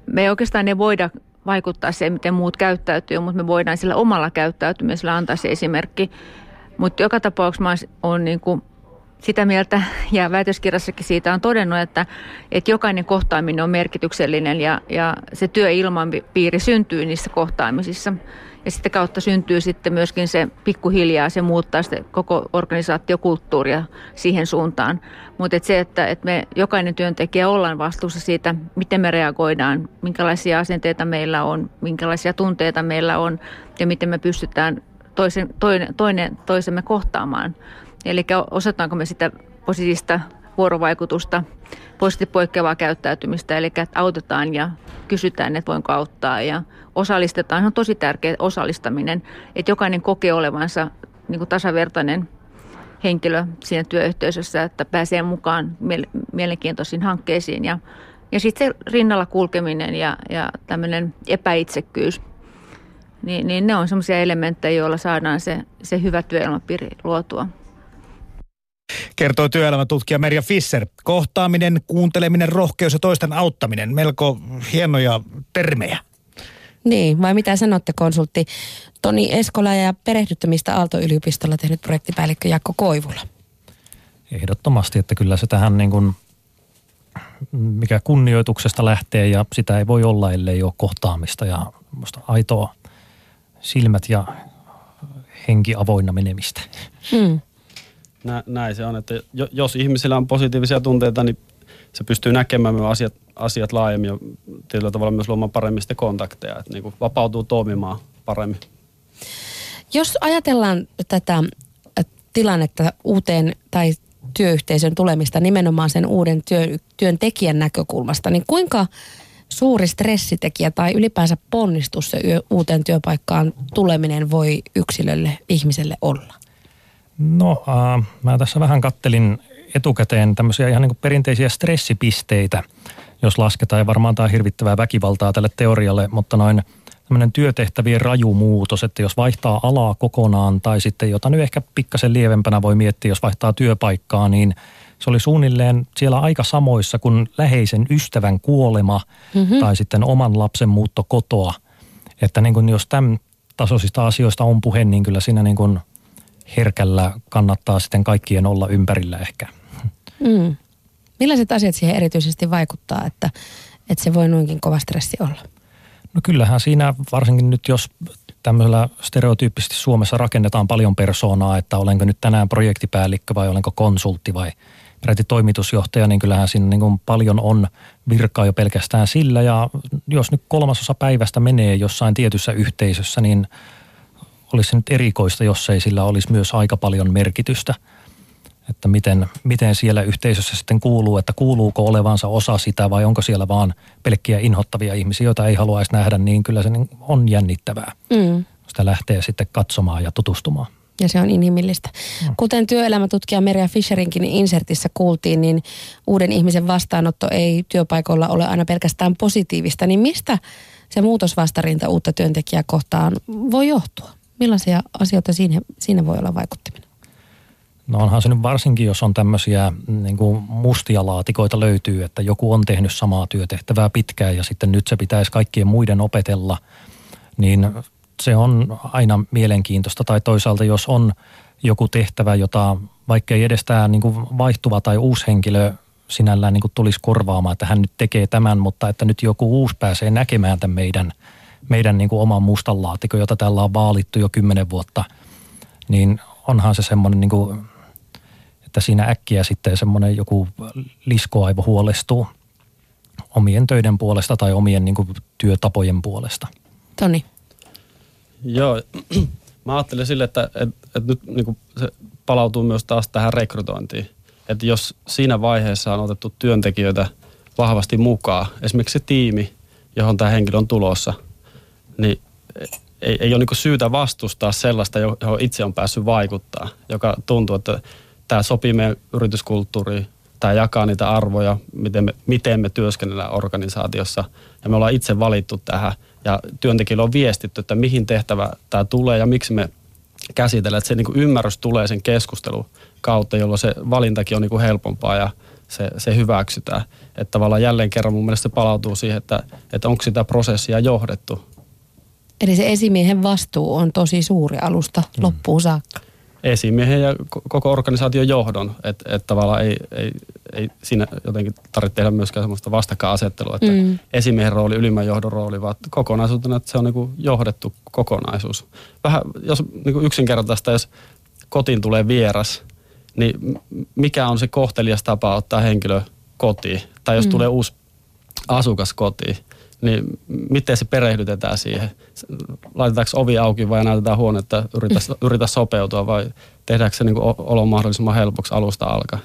me ei oikeastaan ne voida vaikuttaa siihen, miten muut käyttäytyy, mutta me voidaan sillä omalla käyttäytymisellä antaa se esimerkki. Mutta joka tapauksessa on niin kuin sitä mieltä, ja väitöskirjassakin siitä on todennut, että, että jokainen kohtaaminen on merkityksellinen ja, ja se työilmapiiri syntyy niissä kohtaamisissa. Ja sitten kautta syntyy sitten myöskin se pikkuhiljaa, se muuttaa sitä koko organisaatiokulttuuria siihen suuntaan. Mutta et se, että et me jokainen työntekijä ollaan vastuussa siitä, miten me reagoidaan, minkälaisia asenteita meillä on, minkälaisia tunteita meillä on ja miten me pystytään toisen, toinen, toinen toisemme kohtaamaan. Eli osataanko me sitä positiivista vuorovaikutusta, positiivisesti poikkeavaa käyttäytymistä, eli että autetaan ja kysytään, että voinko auttaa ja osallistetaan. Se on tosi tärkeä osallistaminen, että jokainen kokee olevansa niin kuin tasavertainen henkilö siinä työyhteisössä, että pääsee mukaan mielenkiintoisiin hankkeisiin ja, ja sitten se rinnalla kulkeminen ja, ja tämmöinen epäitsekkyys, niin, niin ne on semmoisia elementtejä, joilla saadaan se, se hyvä työilmapiiri luotua kertoo työelämätutkija Merja Fisser. Kohtaaminen, kuunteleminen, rohkeus ja toisten auttaminen. Melko hienoja termejä. Niin, vai mitä sanotte konsultti Toni Eskola ja perehdyttämistä Aalto-yliopistolla tehnyt projektipäällikkö Jakko Koivula? Ehdottomasti, että kyllä se tähän niin kuin, mikä kunnioituksesta lähtee ja sitä ei voi olla, ellei ole kohtaamista ja aitoa silmät ja henki avoinna menemistä. Hmm. Nä, näin se on, että jos ihmisillä on positiivisia tunteita, niin se pystyy näkemään myös asiat, asiat laajemmin ja tietyllä tavalla myös luomaan paremmin kontakteja, että niin kuin vapautuu toimimaan paremmin. Jos ajatellaan tätä tilannetta uuteen tai työyhteisön tulemista nimenomaan sen uuden työ, työntekijän näkökulmasta, niin kuinka suuri stressitekijä tai ylipäänsä ponnistus se uuteen työpaikkaan tuleminen voi yksilölle, ihmiselle olla? No, äh, mä tässä vähän kattelin etukäteen tämmöisiä ihan niin perinteisiä stressipisteitä, jos lasketaan. Ja varmaan tämä on hirvittävää väkivaltaa tälle teorialle, mutta noin tämmöinen työtehtävien raju muutos, että jos vaihtaa alaa kokonaan tai sitten jota nyt ehkä pikkasen lievempänä voi miettiä, jos vaihtaa työpaikkaa, niin se oli suunnilleen siellä aika samoissa kuin läheisen ystävän kuolema mm-hmm. tai sitten oman lapsen muutto kotoa. Että niin kuin jos tämän tasoisista asioista on puhe, niin kyllä siinä niin kuin – herkällä kannattaa sitten kaikkien olla ympärillä ehkä. Mm. Millaiset asiat siihen erityisesti vaikuttaa, että, että se voi noinkin kova stressi olla? No kyllähän siinä varsinkin nyt, jos tämmöisellä stereotyyppisesti Suomessa rakennetaan paljon persoonaa, että olenko nyt tänään projektipäällikkö vai olenko konsultti vai peräti toimitusjohtaja, niin kyllähän siinä niin kuin paljon on virkaa jo pelkästään sillä. Ja jos nyt kolmasosa päivästä menee jossain tietyssä yhteisössä, niin – olisi se nyt erikoista, jos ei sillä olisi myös aika paljon merkitystä. Että miten, miten siellä yhteisössä sitten kuuluu, että kuuluuko olevansa osa sitä vai onko siellä vaan pelkkiä inhottavia ihmisiä, joita ei haluaisi nähdä, niin kyllä se niin on jännittävää. Mm. Sitä lähtee sitten katsomaan ja tutustumaan. Ja se on inhimillistä. No. Kuten työelämätutkija Merja Fischerinkin insertissä kuultiin, niin uuden ihmisen vastaanotto ei työpaikoilla ole aina pelkästään positiivista. Niin mistä se muutosvastarinta uutta työntekijää kohtaan voi johtua? Millaisia asioita siinä, siinä voi olla vaikuttimena? No onhan se nyt varsinkin, jos on tämmöisiä niin kuin mustia laatikoita löytyy, että joku on tehnyt samaa työtehtävää pitkään ja sitten nyt se pitäisi kaikkien muiden opetella, niin se on aina mielenkiintoista. Tai toisaalta, jos on joku tehtävä, jota vaikka ei edes tämä niin kuin vaihtuva tai uusi henkilö sinällään niin kuin tulisi korvaamaan, että hän nyt tekee tämän, mutta että nyt joku uusi pääsee näkemään tämän meidän – meidän niin kuin oman mustan laatikon, jota täällä on vaalittu jo kymmenen vuotta, niin onhan se semmoinen, niin kuin, että siinä äkkiä sitten semmoinen joku liskoaivo huolestuu omien töiden puolesta tai omien niin kuin, työtapojen puolesta. Toni. Joo, mä ajattelin sille, että, että, että nyt niin kuin se palautuu myös taas tähän rekrytointiin. Että jos siinä vaiheessa on otettu työntekijöitä vahvasti mukaan, esimerkiksi se tiimi, johon tämä henkilö on tulossa, niin ei, ei ole niin syytä vastustaa sellaista, johon itse on päässyt vaikuttaa, joka tuntuu, että tämä sopii meidän yrityskulttuuriin, tämä jakaa niitä arvoja, miten me, miten me työskennellään organisaatiossa. Ja me ollaan itse valittu tähän ja työntekijöille on viestitty, että mihin tehtävä tämä tulee ja miksi me käsitellään. Että se niin ymmärrys tulee sen keskustelun kautta, jolloin se valintakin on niin helpompaa ja se, se hyväksytään. Että tavallaan jälleen kerran mun mielestä se palautuu siihen, että, että onko sitä prosessia johdettu. Eli se esimiehen vastuu on tosi suuri alusta mm. loppuun saakka esimiehen ja koko organisaation johdon. Että et tavallaan ei, ei, ei siinä jotenkin tarvitse tehdä myöskään sellaista vastakkainasettelua, että mm. esimiehen rooli, ylimmän johdon rooli, vaan kokonaisuutena, että se on niin johdettu kokonaisuus. Vähän, jos niin yksinkertaista, jos kotiin tulee vieras, niin mikä on se kohtelias tapa ottaa henkilö kotiin? Tai jos mm. tulee uusi asukas kotiin, niin miten se perehdytetään siihen? Laitetaanko ovi auki vai näytetään huonetta, yritä, yritä sopeutua vai tehdäänkö se niin kuin olo mahdollisimman helpoksi alusta alkaa?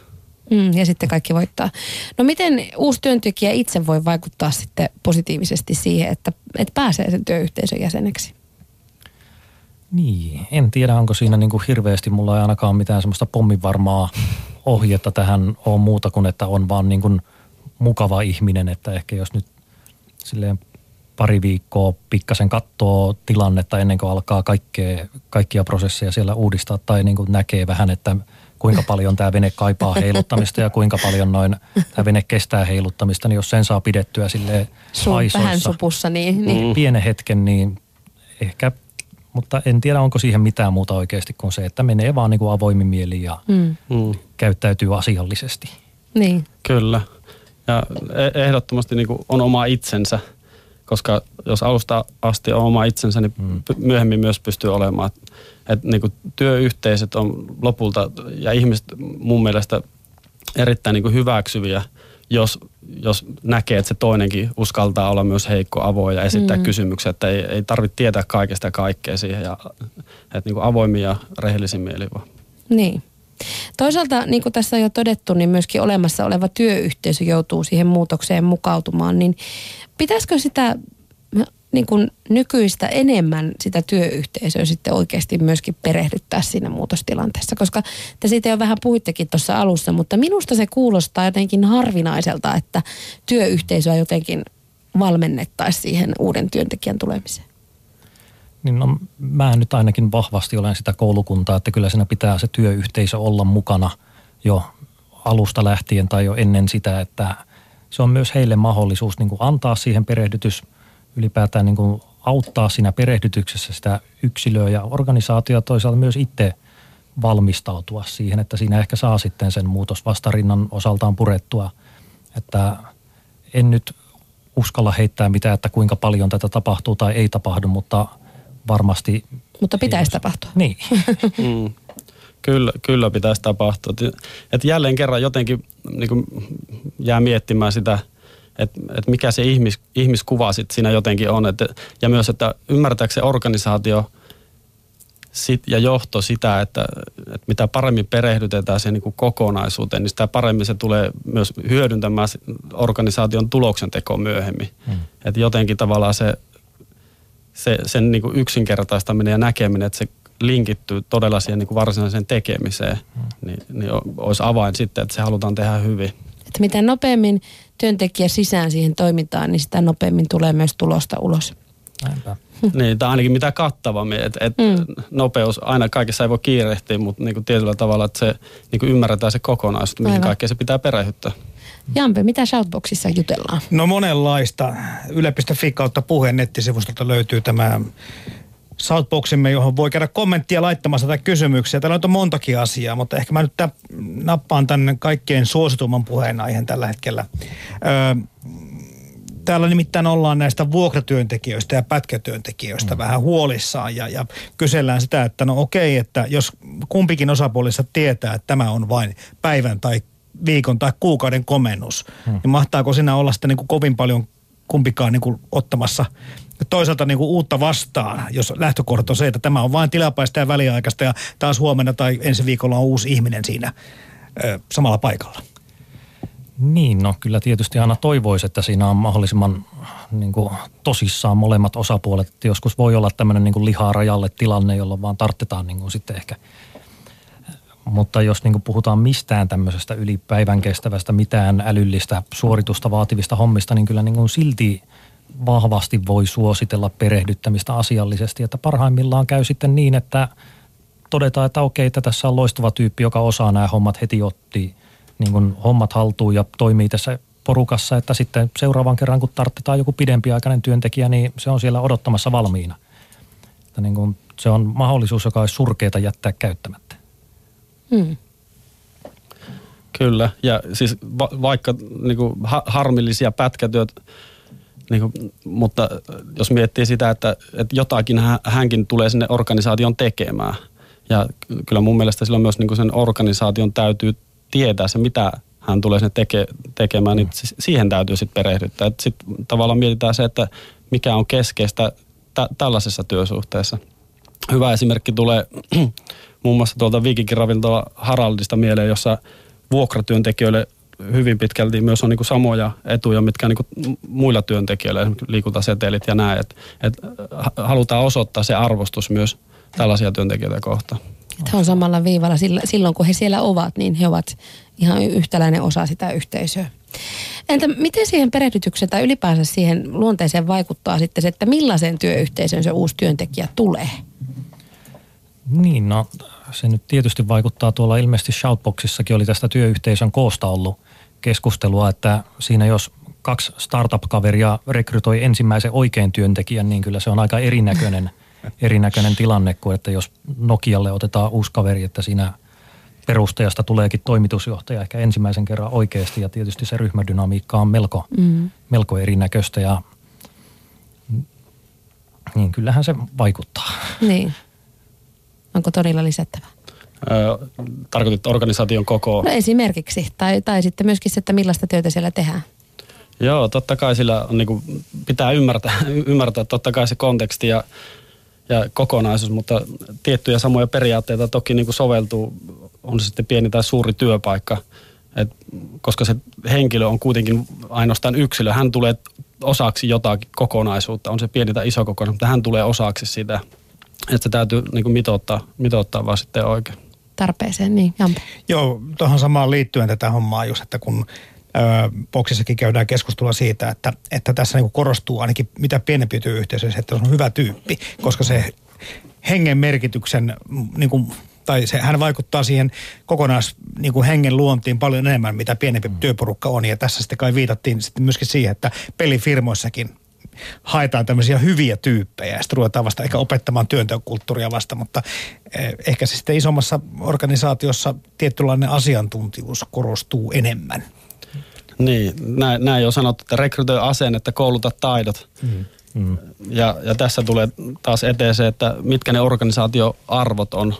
Mm, ja sitten kaikki voittaa. No miten uusi työntekijä itse voi vaikuttaa sitten positiivisesti siihen, että, että pääsee sen työyhteisön jäseneksi? Niin, en tiedä onko siinä niin kuin hirveästi, mulla ei ainakaan mitään semmoista pommivarmaa ohjetta tähän on muuta kuin, että on vaan niin kuin mukava ihminen, että ehkä jos nyt silleen pari viikkoa pikkasen katsoo tilannetta ennen kuin alkaa kaikkea, kaikkia prosesseja siellä uudistaa tai niin kuin näkee vähän, että kuinka paljon tämä vene kaipaa heiluttamista ja kuinka paljon noin tämä vene kestää heiluttamista, niin jos sen saa pidettyä sille vähän supussa, niin, niin. Pienen hetken, niin ehkä, mutta en tiedä onko siihen mitään muuta oikeasti kuin se, että menee vaan niin kuin avoimin mieli ja mm. mm. käyttäytyy asiallisesti. Niin. Kyllä. Ja e- ehdottomasti niin kuin on oma itsensä, koska jos alusta asti on oma itsensä, niin mm. myöhemmin myös pystyy olemaan. Että niin kuin työyhteisöt on lopulta ja ihmiset mun mielestä erittäin niin kuin hyväksyviä, jos, jos näkee, että se toinenkin uskaltaa olla myös heikko, avoin ja esittää mm. kysymyksiä, että ei, ei tarvitse tietää kaikesta ja kaikkea siihen. Ja, että niin kuin avoimin ja rehellisin mieli vaan. Niin. Toisaalta, niin kuin tässä on jo todettu, niin myöskin olemassa oleva työyhteisö joutuu siihen muutokseen mukautumaan. Niin pitäisikö sitä niin kuin nykyistä enemmän sitä työyhteisöä sitten oikeasti myöskin perehdyttää siinä muutostilanteessa, koska te siitä jo vähän puhuittekin tuossa alussa, mutta minusta se kuulostaa jotenkin harvinaiselta, että työyhteisöä jotenkin valmennettaisiin siihen uuden työntekijän tulemiseen. Niin no, mä nyt ainakin vahvasti olen sitä koulukuntaa, että kyllä siinä pitää se työyhteisö olla mukana jo alusta lähtien tai jo ennen sitä, että se on myös heille mahdollisuus niin kuin antaa siihen perehdytys, ylipäätään niin kuin auttaa siinä perehdytyksessä sitä yksilöä ja organisaatioa toisaalta myös itse valmistautua siihen, että siinä ehkä saa sitten sen muutos vastarinnan osaltaan purettua, että en nyt uskalla heittää mitään, että kuinka paljon tätä tapahtuu tai ei tapahdu, mutta – varmasti... Mutta pitäisi tapahtua. Niin. mm. Kyllä, kyllä pitäisi tapahtua. Et jälleen kerran jotenkin niin kuin jää miettimään sitä, että et mikä se ihmis, ihmiskuva sit siinä jotenkin on. Et, ja myös, että ymmärtääkö se organisaatio sit, ja johto sitä, että, että mitä paremmin perehdytetään sen niin kokonaisuuteen, niin sitä paremmin se tulee myös hyödyntämään organisaation tuloksentekoa myöhemmin. Hmm. Että jotenkin tavallaan se se, sen niin kuin yksinkertaistaminen ja näkeminen, että se linkittyy todella siihen niin kuin varsinaiseen tekemiseen, mm. niin, niin olisi avain sitten, että se halutaan tehdä hyvin. Että mitä nopeammin työntekijä sisään siihen toimintaan, niin sitä nopeammin tulee myös tulosta ulos. Näinpä. niin, tai ainakin mitä kattavammin. Et, et mm. Nopeus, aina kaikessa ei voi kiirehtiä, mutta niin kuin tietyllä tavalla, että se niin kuin ymmärretään se kokonaisuus, mihin kaikkea se pitää perehdyttää. Jampe, mitä Shoutboxissa jutellaan? No monenlaista. Yle.fi kautta puheen nettisivustolta löytyy tämä Southboximme, johon voi käydä kommenttia laittamassa tai kysymyksiä. Täällä on montakin asiaa, mutta ehkä mä nyt tämän, nappaan tänne kaikkein suositumman puheenaiheen tällä hetkellä. Öö, täällä nimittäin ollaan näistä vuokratyöntekijöistä ja pätkätyöntekijöistä mm. vähän huolissaan ja, ja kysellään sitä, että no okei, että jos kumpikin osapuolissa tietää, että tämä on vain päivän tai viikon tai kuukauden komennus, hmm. niin mahtaako siinä olla sitten niin kuin kovin paljon kumpikaan niin kuin ottamassa toisaalta niin kuin uutta vastaan, jos lähtökohdat on se, että tämä on vain tilapäistä ja väliaikaista ja taas huomenna tai ensi viikolla on uusi ihminen siinä ö, samalla paikalla. Niin, no kyllä tietysti aina toivoisi, että siinä on mahdollisimman niin kuin, tosissaan molemmat osapuolet. Että joskus voi olla tämmöinen niin kuin lihaa rajalle tilanne, jolloin vaan tarttetaan niin kuin sitten ehkä. Mutta jos niin puhutaan mistään tämmöisestä ylipäivän kestävästä, mitään älyllistä suoritusta vaativista hommista, niin kyllä niin silti vahvasti voi suositella perehdyttämistä asiallisesti. Että parhaimmillaan käy sitten niin, että todetaan, että okei, että tässä on loistava tyyppi, joka osaa nämä hommat heti otti niin kuin hommat haltuun ja toimii tässä porukassa, että sitten seuraavan kerran, kun tarvitaan joku pidempiaikainen työntekijä, niin se on siellä odottamassa valmiina. Että niin kuin se on mahdollisuus, joka olisi surkeita jättää käyttämättä. Hmm. Kyllä, ja siis va- vaikka niin kuin ha- harmillisia pätkätyöt, niin kuin, mutta jos miettii sitä, että, että jotakin hänkin tulee sinne organisaation tekemään. Ja kyllä mun mielestä silloin myös niin kuin sen organisaation täytyy tietää se, mitä hän tulee sinne teke, tekemään, niin siihen täytyy sitten perehdyttää. Sitten tavallaan mietitään se, että mikä on keskeistä tä- tällaisessa työsuhteessa. Hyvä esimerkki tulee muun muassa tuolta Viikinkin ravintola Haraldista mieleen, jossa vuokratyöntekijöille hyvin pitkälti myös on niin kuin samoja etuja, mitkä on niin muilla työntekijöillä, esimerkiksi liikuntasetelit ja näin. Että et halutaan osoittaa se arvostus myös tällaisia työntekijöitä kohtaan. Että he on samalla viivalla silloin, kun he siellä ovat, niin he ovat ihan yhtäläinen osa sitä yhteisöä. Entä miten siihen perehdytykseen tai ylipäänsä siihen luonteeseen vaikuttaa sitten se, että millaiseen työyhteisöön se uusi työntekijä tulee? Niin, no se nyt tietysti vaikuttaa tuolla ilmeisesti Shoutboxissakin oli tästä työyhteisön koosta ollut keskustelua, että siinä jos kaksi startup-kaveria rekrytoi ensimmäisen oikein työntekijän, niin kyllä se on aika erinäköinen, erinäköinen tilanne kuin että jos Nokialle otetaan uusi kaveri, että siinä perustajasta tuleekin toimitusjohtaja ehkä ensimmäisen kerran oikeasti ja tietysti se ryhmädynamiikka on melko, mm. melko erinäköistä ja niin kyllähän se vaikuttaa. Niin. Onko todella lisättävää? tarkoitit organisaation koko? No esimerkiksi. Tai, tai sitten myöskin se, että millaista työtä siellä tehdään. Joo, totta kai sillä on, niin kuin, pitää ymmärtää, ymmärtää totta kai se konteksti ja, ja kokonaisuus, mutta tiettyjä samoja periaatteita toki niin kuin soveltuu, on se sitten pieni tai suuri työpaikka. Et, koska se henkilö on kuitenkin ainoastaan yksilö, hän tulee osaksi jotakin kokonaisuutta, on se pieni tai iso kokonaisuus, mutta hän tulee osaksi sitä. Että se täytyy niin kuin mitoittaa, mitoittaa vaan sitten oikein tarpeeseen, niin Jampe. Joo, tuohon samaan liittyen tätä hommaa just, että kun boksissakin käydään keskustelua siitä, että, että tässä niin korostuu ainakin mitä pienempi työyhteisö, että se on hyvä tyyppi, koska se hengen merkityksen, niin kuin, tai se, hän vaikuttaa siihen kokonais niin kuin hengen luontiin paljon enemmän, mitä pienempi työporukka on. Ja tässä sitten kai viitattiin sitten myöskin siihen, että pelifirmoissakin haetaan tämmöisiä hyviä tyyppejä ja sitten ruvetaan vasta ehkä opettamaan työntekokulttuuria vasta, mutta eh, ehkä se sitten isommassa organisaatiossa tietynlainen asiantuntijuus korostuu enemmän. Niin, näin, näin jo sanottu, että rekrytoi asennetta, kouluta taidot. Mm. Mm. Ja, ja tässä tulee taas eteen se, että mitkä ne organisaatioarvot on,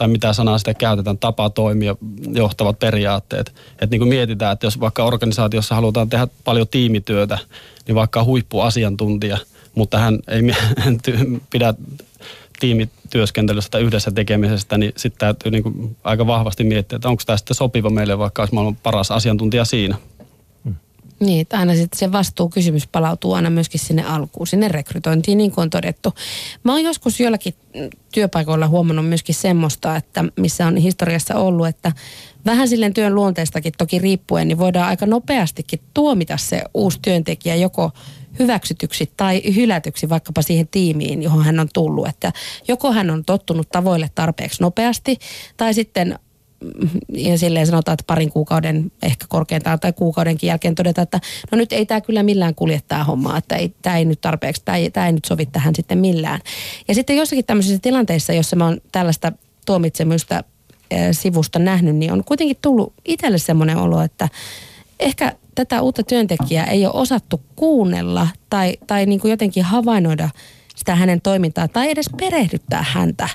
tai mitä sanaa sitä käytetään, tapa toimia, johtavat periaatteet. Että niin kuin mietitään, että jos vaikka organisaatiossa halutaan tehdä paljon tiimityötä, niin vaikka huippuasiantuntija, mutta hän ei hän pidä tiimityöskentelystä tai yhdessä tekemisestä, niin sitten täytyy niin kuin aika vahvasti miettiä, että onko tämä sitten sopiva meille, vaikka olisi maailman paras asiantuntija siinä. Niin, että aina sitten se vastuukysymys palautuu aina myöskin sinne alkuun, sinne rekrytointiin, niin kuin on todettu. Mä oon joskus joillakin työpaikoilla huomannut myöskin semmoista, että missä on historiassa ollut, että vähän silleen työn luonteestakin toki riippuen, niin voidaan aika nopeastikin tuomita se uusi työntekijä joko hyväksytyksi tai hylätyksi vaikkapa siihen tiimiin, johon hän on tullut. Että joko hän on tottunut tavoille tarpeeksi nopeasti tai sitten ja silleen sanotaan, että parin kuukauden ehkä korkeintaan tai kuukaudenkin jälkeen todeta, että no nyt ei tämä kyllä millään kulje tämä homma, että ei, tämä ei nyt tarpeeksi, tämä ei, tämä ei nyt sovi tähän sitten millään. Ja sitten jossakin tämmöisissä tilanteissa, jossa mä oon tällaista tuomitsemusta sivusta nähnyt, niin on kuitenkin tullut itselle semmoinen olo, että ehkä tätä uutta työntekijää ei ole osattu kuunnella tai, tai niin kuin jotenkin havainnoida sitä hänen toimintaa tai edes perehdyttää häntä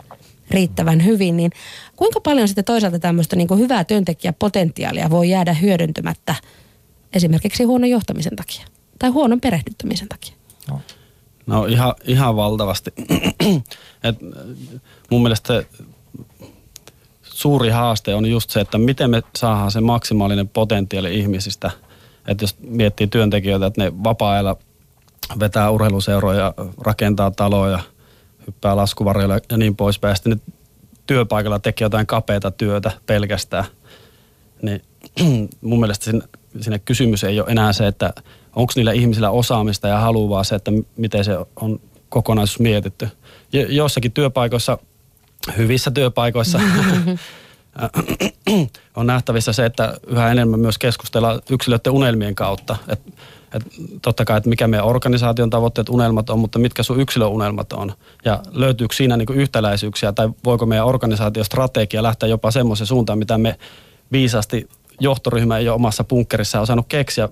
riittävän hyvin, niin kuinka paljon sitten toisaalta tämmöistä niin hyvää työntekijäpotentiaalia voi jäädä hyödyntämättä esimerkiksi huonon johtamisen takia tai huonon perehdyttämisen takia? No. No ihan, ihan valtavasti. Et mun mielestä suuri haaste on just se, että miten me saadaan se maksimaalinen potentiaali ihmisistä. Että jos miettii työntekijöitä, että ne vapaa-ajalla vetää urheiluseuroja, rakentaa taloja, hyppää laskuvarjoilla ja niin poispäin. Ja sitten ne työpaikalla tekee jotain kapeata työtä pelkästään. Niin mun mielestä sinne, sinne kysymys ei ole enää se, että onko niillä ihmisillä osaamista ja haluaa, vaan se, että miten se on kokonaisuus mietitty. Jossakin työpaikoissa, hyvissä työpaikoissa, on nähtävissä se, että yhä enemmän myös keskustellaan yksilöiden unelmien kautta. Et, et totta kai, että mikä meidän organisaation tavoitteet, unelmat on, mutta mitkä sun yksilöunelmat on. Ja löytyykö siinä niin yhtäläisyyksiä tai voiko meidän organisaatiostrategia lähteä jopa semmoisen suuntaan, mitä me viisasti johtoryhmä ei ole omassa punkkerissa osannut keksiä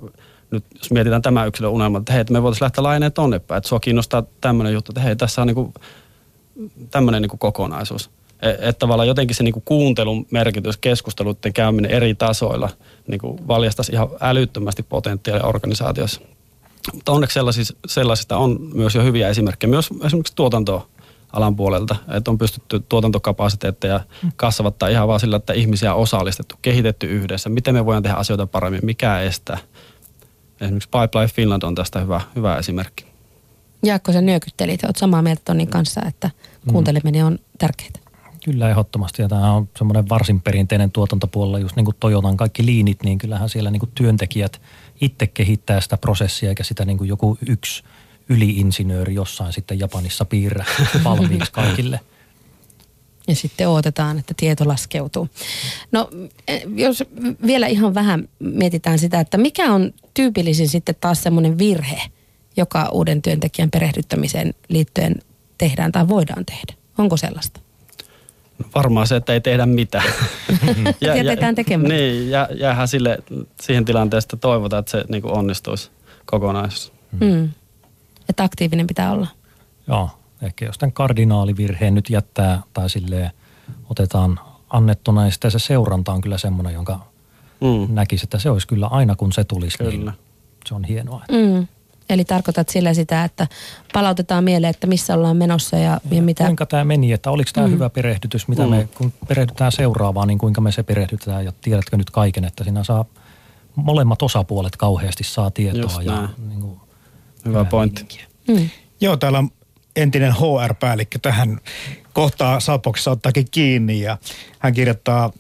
nyt jos mietitään tämä yksilön unelma, että hei, että me voitaisiin lähteä laajeneen tonne päin, että sua kiinnostaa tämmöinen juttu, että hei, tässä on niinku tämmöinen niinku kokonaisuus. Että et tavallaan jotenkin se niinku kuuntelun merkitys, keskusteluiden käyminen eri tasoilla niinku valjastaisi ihan älyttömästi potentiaalia organisaatiossa. Mutta onneksi sellaisista, sellaisista on myös jo hyviä esimerkkejä, myös esimerkiksi tuotantoa alan puolelta, että on pystytty tuotantokapasiteetteja kasvattaa ihan vaan sillä, että ihmisiä on osallistettu, kehitetty yhdessä, miten me voidaan tehdä asioita paremmin, mikä estää. Esimerkiksi Pipeline Finland on tästä hyvä, hyvä esimerkki. Jaakko, sä nyökyttelit. Olet samaa mieltä Tonin kanssa, että kuunteleminen on tärkeää. Kyllä ehdottomasti. Ja tämä on semmoinen varsin perinteinen tuotantopuolella, just niin kuin Toyotan kaikki liinit, niin kyllähän siellä niin kuin työntekijät itse kehittää sitä prosessia, eikä sitä niin kuin joku yksi yliinsinööri jossain sitten Japanissa piirrä valmiiksi kaikille – ja sitten odotetaan, että tieto laskeutuu. No jos vielä ihan vähän mietitään sitä, että mikä on tyypillisin sitten taas semmoinen virhe, joka uuden työntekijän perehdyttämiseen liittyen tehdään tai voidaan tehdä. Onko sellaista? Varmaan se, että ei tehdä mitään. ja, Jätetään tekemättä. Niin, ja jäähän sille, siihen tilanteesta toivotaan, että se niin onnistuisi kokonaisuus. Mm. Että aktiivinen pitää olla. Joo, ehkä jos tämän kardinaalivirheen nyt jättää tai sille otetaan annettuna, niin sitten se seuranta on kyllä semmoinen, jonka mm. näkisi, että se olisi kyllä aina kun se tulisi, niin kyllä. niin se on hienoa. Mm. Eli tarkoitat sillä sitä, että palautetaan mieleen, että missä ollaan menossa ja, ja, ja mitä... Kuinka tämä meni, että oliko tämä mm. hyvä perehdytys, mitä mm. me, kun perehdytään seuraavaan, niin kuinka me se perehdytetään ja tiedätkö nyt kaiken, että siinä saa molemmat osapuolet kauheasti saa tietoa. Just ja, niin kuin, hyvä pointti. Mm. Joo, täällä on entinen HR-päällikkö tähän kohtaa Salpoksessa ottaakin kiinni ja hän kirjoittaa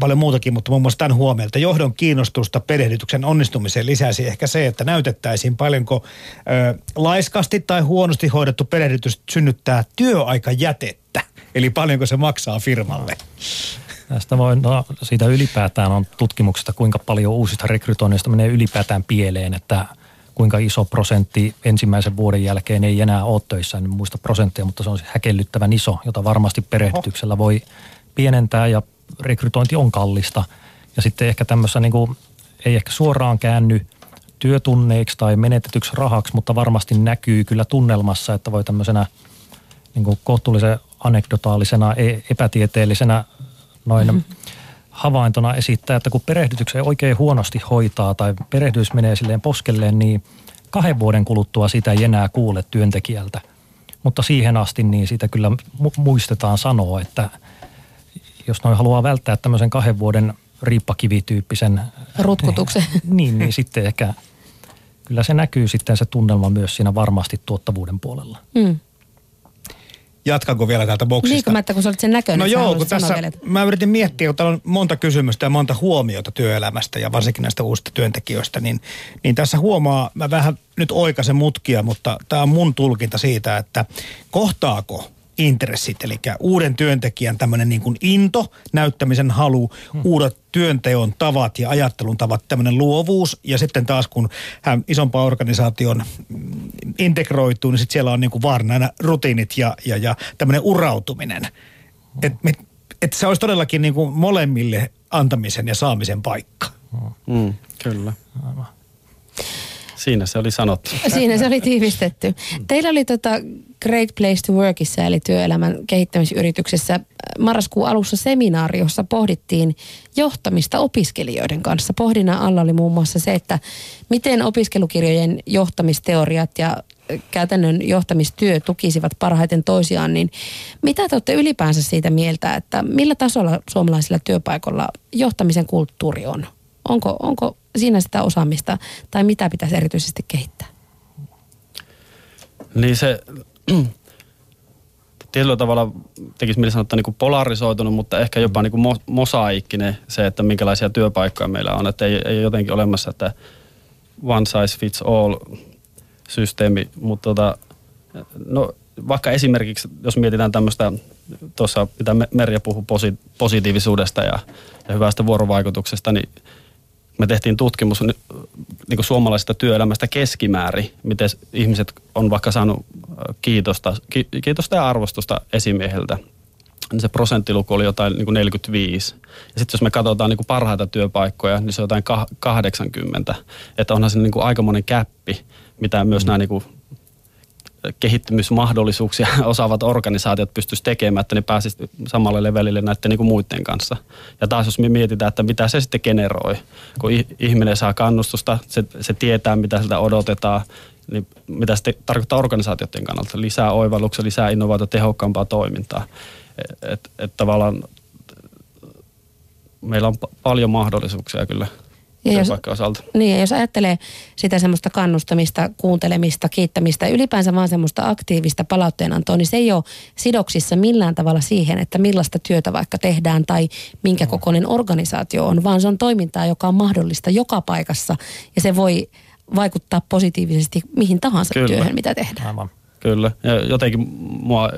paljon muutakin, mutta muun muassa tämän huomioon, että johdon kiinnostusta perehdytyksen onnistumiseen lisäsi ehkä se, että näytettäisiin paljonko ö, laiskasti tai huonosti hoidettu perehdytys synnyttää työaikajätettä, eli paljonko se maksaa firmalle. Tästä voi, no, siitä ylipäätään on tutkimuksesta, kuinka paljon uusista rekrytoinnista menee ylipäätään pieleen, että – kuinka iso prosentti ensimmäisen vuoden jälkeen ei enää ole töissä, en muista prosenttia, mutta se on häkellyttävän iso, jota varmasti perehdytyksellä voi pienentää ja rekrytointi on kallista. Ja sitten ehkä tämmössä niin kuin, ei ehkä suoraan käänny työtunneiksi tai menetetyksi rahaksi, mutta varmasti näkyy kyllä tunnelmassa, että voi tämmöisenä niin kuin kohtuullisen anekdotaalisena, e-, epätieteellisenä noin mm-hmm havaintona esittää, että kun perehdytyksen oikein huonosti hoitaa tai perehdys menee silleen poskelleen, niin kahden vuoden kuluttua sitä ei enää kuule työntekijältä. Mutta siihen asti niin siitä kyllä muistetaan sanoa, että jos noin haluaa välttää tämmöisen kahden vuoden riippakivityyppisen rutkutuksen, niin, niin sitten ehkä kyllä se näkyy sitten se tunnelma myös siinä varmasti tuottavuuden puolella. Mm jatkanko vielä täältä boksista? Liikumättä, kun sä olit sen näköinen. No joo, kun tässä vielä, että... mä yritin miettiä, kun täällä on monta kysymystä ja monta huomiota työelämästä ja varsinkin näistä uusista työntekijöistä, niin, niin tässä huomaa, mä vähän nyt oikaisen mutkia, mutta tämä on mun tulkinta siitä, että kohtaako intressit, eli uuden työntekijän tämmöinen niin kuin into, näyttämisen halu, hmm. uudet työnteon tavat ja ajattelun tavat, tämmöinen luovuus. Ja sitten taas kun hän isompaan organisaation integroituu, niin sitten siellä on niin kuin nämä rutiinit ja, ja, ja tämmöinen urautuminen. Että et se olisi todellakin niin kuin molemmille antamisen ja saamisen paikka. Hmm. Kyllä. Siinä se oli sanottu. Siinä se oli tiivistetty. Teillä oli tota Great Place to Workissa eli työelämän kehittämisyrityksessä marraskuun alussa seminaari, jossa pohdittiin johtamista opiskelijoiden kanssa. Pohdinnan alla oli muun muassa se, että miten opiskelukirjojen johtamisteoriat ja käytännön johtamistyö tukisivat parhaiten toisiaan, niin mitä te olette ylipäänsä siitä mieltä, että millä tasolla suomalaisilla työpaikoilla johtamisen kulttuuri on? Onko, onko siinä sitä osaamista tai mitä pitäisi erityisesti kehittää? Niin se tietyllä tavalla tekisi mieli sanoa, että niin polarisoitunut, mutta ehkä jopa niin kuin mosaikkinen se, että minkälaisia työpaikkoja meillä on. Että ei, ei jotenkin olemassa, että one size fits all systeemi, mutta tota, no, vaikka esimerkiksi, jos mietitään tämmöistä, tuossa mitä Merja puhui positiivisuudesta ja, ja hyvästä vuorovaikutuksesta, niin me tehtiin tutkimus niin kuin suomalaisesta työelämästä keskimäärin, miten ihmiset on vaikka saanut kiitosta, kiitosta ja arvostusta esimieheltä. Niin se prosenttiluku oli jotain niin kuin 45. Ja sitten jos me katsotaan niin parhaita työpaikkoja, niin se on jotain 80. Että onhan se niin aikamoinen käppi, mitä myös mm. nämä niin kehittymismahdollisuuksia osaavat organisaatiot pystyisi tekemään, että ne pääsisi samalle levelille näiden niin kuin muiden kanssa. Ja taas jos me mietitään, että mitä se sitten generoi, kun ihminen saa kannustusta, se, se tietää mitä siltä odotetaan, niin mitä se tarkoittaa organisaatioiden kannalta. Lisää oivalluksia, lisää innovaatio, tehokkaampaa toimintaa. Että et tavallaan meillä on paljon mahdollisuuksia kyllä ja jos, osalta. Niin, ja jos ajattelee sitä semmoista kannustamista, kuuntelemista, kiittämistä, ylipäänsä vaan semmoista aktiivista palauteenantoa, niin se ei ole sidoksissa millään tavalla siihen, että millaista työtä vaikka tehdään tai minkä no. kokoinen organisaatio on, vaan se on toimintaa, joka on mahdollista joka paikassa ja se voi vaikuttaa positiivisesti mihin tahansa Kyllä. työhön, mitä tehdään. Aivan. Kyllä, ja jotenkin mua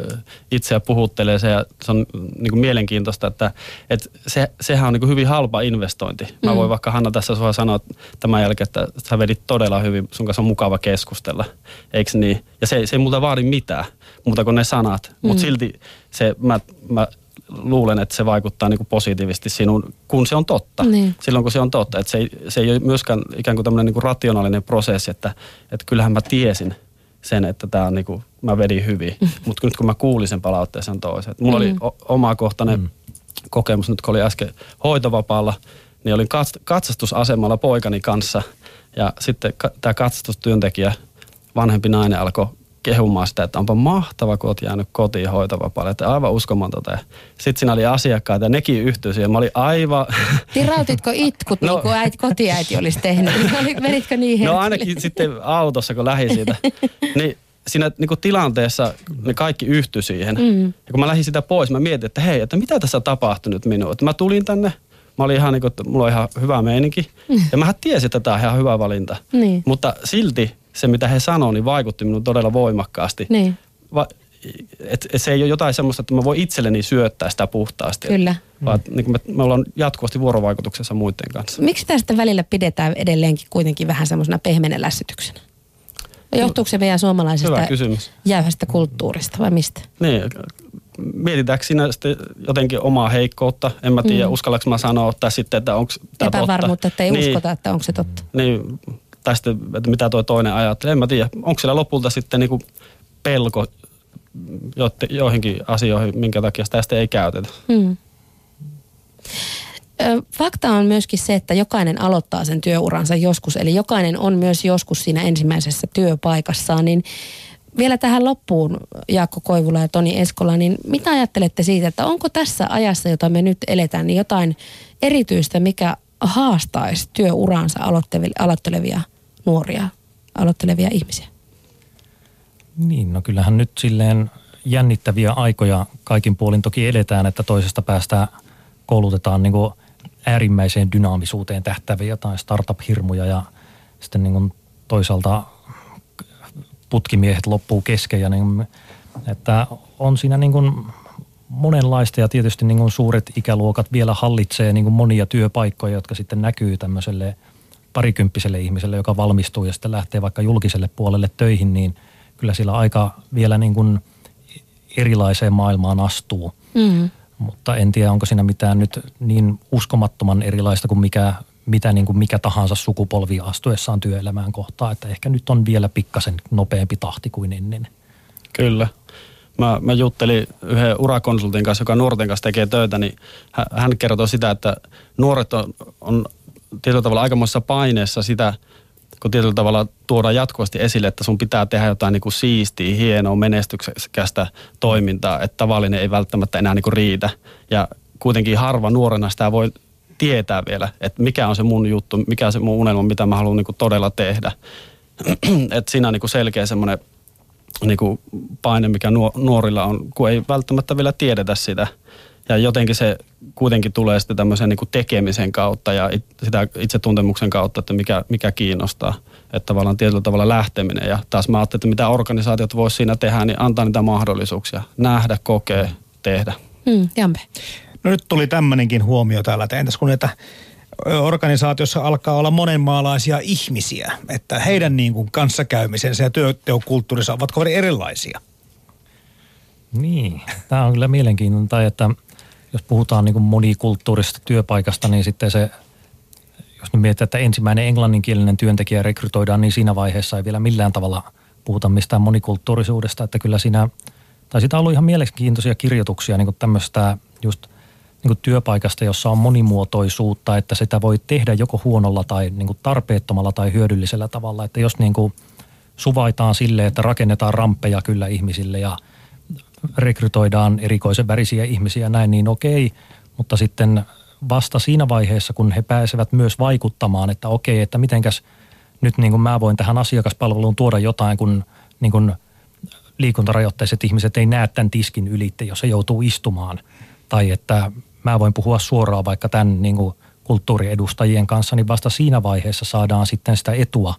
itseä puhuttelee se, ja se on niin kuin mielenkiintoista, että, että se, sehän on niin kuin hyvin halpa investointi. Mä mm. voin vaikka Hanna tässä sua sanoa tämän jälkeen, että sä vedit todella hyvin, sun kanssa on mukava keskustella, eikö niin? Ja se, se ei multa vaadi mitään, muuta kuin ne sanat, mm. mutta silti se, mä, mä luulen, että se vaikuttaa niin kuin positiivisesti sinun, kun se on totta. Niin. Silloin kun se on totta. Että se, ei, se ei ole myöskään ikään kuin tämmöinen niin kuin rationaalinen prosessi, että, että kyllähän mä tiesin – sen, että tämä on niinku, mä vedin hyvin. Mm. Mutta nyt kun mä kuulin sen palautteen sen toisen. Mulla mm. oli o- omakohtainen mm. kokemus nyt kun oli äsken hoitovapaalla, niin olin kats- katsastusasemalla poikani kanssa ja sitten ka- tämä katsastustyöntekijä, vanhempi nainen alkoi kehumaan sitä, että onpa mahtava, kun oot jäänyt kotiin hoitovapaalle. Että aivan uskomatonta. Sitten siinä oli asiakkaita ja nekin yhtyi siihen. Mä olin aivan... Tirautitko itkut, no, niin kuin äiti, kotiäiti olisi tehnyt? Menitkö niin hetkille? No ainakin sitten autossa, kun lähdin siitä. Niin siinä niin kuin tilanteessa ne kaikki yhtyi siihen. Mm. Ja kun mä lähdin sitä pois, mä mietin, että hei, että mitä tässä tapahtui nyt minuun. Että mä tulin tänne, mä olin ihan niin kuin, mulla on ihan hyvä meininki. Mm. Ja mä tiesin, että tämä on ihan hyvä valinta. Niin. Mutta silti se, mitä he sanoivat, niin vaikutti minun todella voimakkaasti. Niin. Va, et, et se ei ole jotain semmoista, että mä voin itselleni syöttää sitä puhtaasti. Kyllä. Vaan niin me, me ollaan jatkuvasti vuorovaikutuksessa muiden kanssa. Miksi tästä välillä pidetään edelleenkin kuitenkin vähän semmoisena pehmeänä lässytyksenä? Johtuuko se meidän suomalaisesta jäyhästä kulttuurista vai mistä? Niin, mietitäänkö sinä sitten jotenkin omaa heikkoutta? En mä tiedä, mm. uskallanko mä sanoa, tai sitten, että onko tämä totta. Epävarmuutta, että ei niin, uskota, että onko se totta. Niin, tai sitten, että mitä tuo toinen ajattelee. En mä tiedä, onko siellä lopulta sitten niin pelko joihinkin asioihin, minkä takia sitä sitten ei käytetä. Hmm. Fakta on myöskin se, että jokainen aloittaa sen työuransa joskus, eli jokainen on myös joskus siinä ensimmäisessä työpaikassaan, niin vielä tähän loppuun, Jaakko Koivula ja Toni Eskola, niin mitä ajattelette siitä, että onko tässä ajassa, jota me nyt eletään, niin jotain erityistä, mikä haastaisi työuransa aloittelevia nuoria aloittelevia ihmisiä? Niin, no kyllähän nyt silleen jännittäviä aikoja kaikin puolin toki edetään, että toisesta päästä koulutetaan niin kuin äärimmäiseen dynaamisuuteen tähtäviä jotain startup-hirmuja ja sitten niin kuin toisaalta putkimiehet loppuu kesken ja niin, että on siinä niin kuin monenlaista ja tietysti niin kuin suuret ikäluokat vielä hallitsee niin kuin monia työpaikkoja, jotka sitten näkyy tämmöiselle – parikymppiselle ihmiselle, joka valmistuu ja sitten lähtee vaikka julkiselle puolelle töihin, niin kyllä sillä aika vielä niin kuin erilaiseen maailmaan astuu. Mm. Mutta en tiedä, onko siinä mitään nyt niin uskomattoman erilaista kuin mikä, mitä niin kuin mikä tahansa sukupolvi astuessaan työelämään kohtaa. Että ehkä nyt on vielä pikkasen nopeampi tahti kuin ennen. Kyllä. Mä, mä juttelin yhden urakonsultin kanssa, joka nuorten kanssa tekee töitä, niin hän kertoi sitä, että nuoret on, on tietyllä tavalla aikamoissa paineessa sitä, kun tietyllä tavalla tuodaan jatkuvasti esille, että sun pitää tehdä jotain niin kuin siistiä, hienoa, menestyksekästä toimintaa, että tavallinen ei välttämättä enää niin kuin riitä. Ja kuitenkin harva nuorena sitä voi tietää vielä, että mikä on se mun juttu, mikä on se mun unelma, mitä mä haluan niin kuin todella tehdä. että siinä on niin selkeä semmoinen niin paine, mikä nuorilla on, kun ei välttämättä vielä tiedetä sitä. Ja jotenkin se kuitenkin tulee sitten tämmöisen niin kuin tekemisen kautta ja sitä itsetuntemuksen kautta, että mikä, mikä kiinnostaa. Että tavallaan tietyllä tavalla lähteminen. Ja taas mä ajattelin, että mitä organisaatiot voisi siinä tehdä, niin antaa niitä mahdollisuuksia. Nähdä, kokea, tehdä. Mm, Jampe. No nyt tuli tämmöinenkin huomio täällä, että entäs kun näitä organisaatiossa alkaa olla monenmaalaisia ihmisiä, että heidän niin kuin kanssakäymisensä ja työteokulttuurissa ovat kovin erilaisia. Niin, tämä on kyllä mielenkiintoista, että jos puhutaan niin kuin monikulttuurisesta työpaikasta, niin sitten se, jos nyt mietitään, että ensimmäinen englanninkielinen työntekijä rekrytoidaan, niin siinä vaiheessa ei vielä millään tavalla puhuta mistään monikulttuurisuudesta, että kyllä siinä, tai sitä on ollut ihan mielenkiintoisia kirjoituksia niin tämmöistä just niin työpaikasta, jossa on monimuotoisuutta, että sitä voi tehdä joko huonolla tai niin tarpeettomalla tai hyödyllisellä tavalla. Että jos niin suvaitaan sille, että rakennetaan ramppeja kyllä ihmisille ja rekrytoidaan erikoisen värisiä ihmisiä näin, niin okei, mutta sitten vasta siinä vaiheessa, kun he pääsevät myös vaikuttamaan, että okei, että mitenkäs nyt niin kuin mä voin tähän asiakaspalveluun tuoda jotain, kun niin kuin liikuntarajoitteiset ihmiset ei näe tämän tiskin ylitte, jos se joutuu istumaan. Tai että mä voin puhua suoraan vaikka tämän niin kuin kulttuuriedustajien kanssa, niin vasta siinä vaiheessa saadaan sitten sitä etua,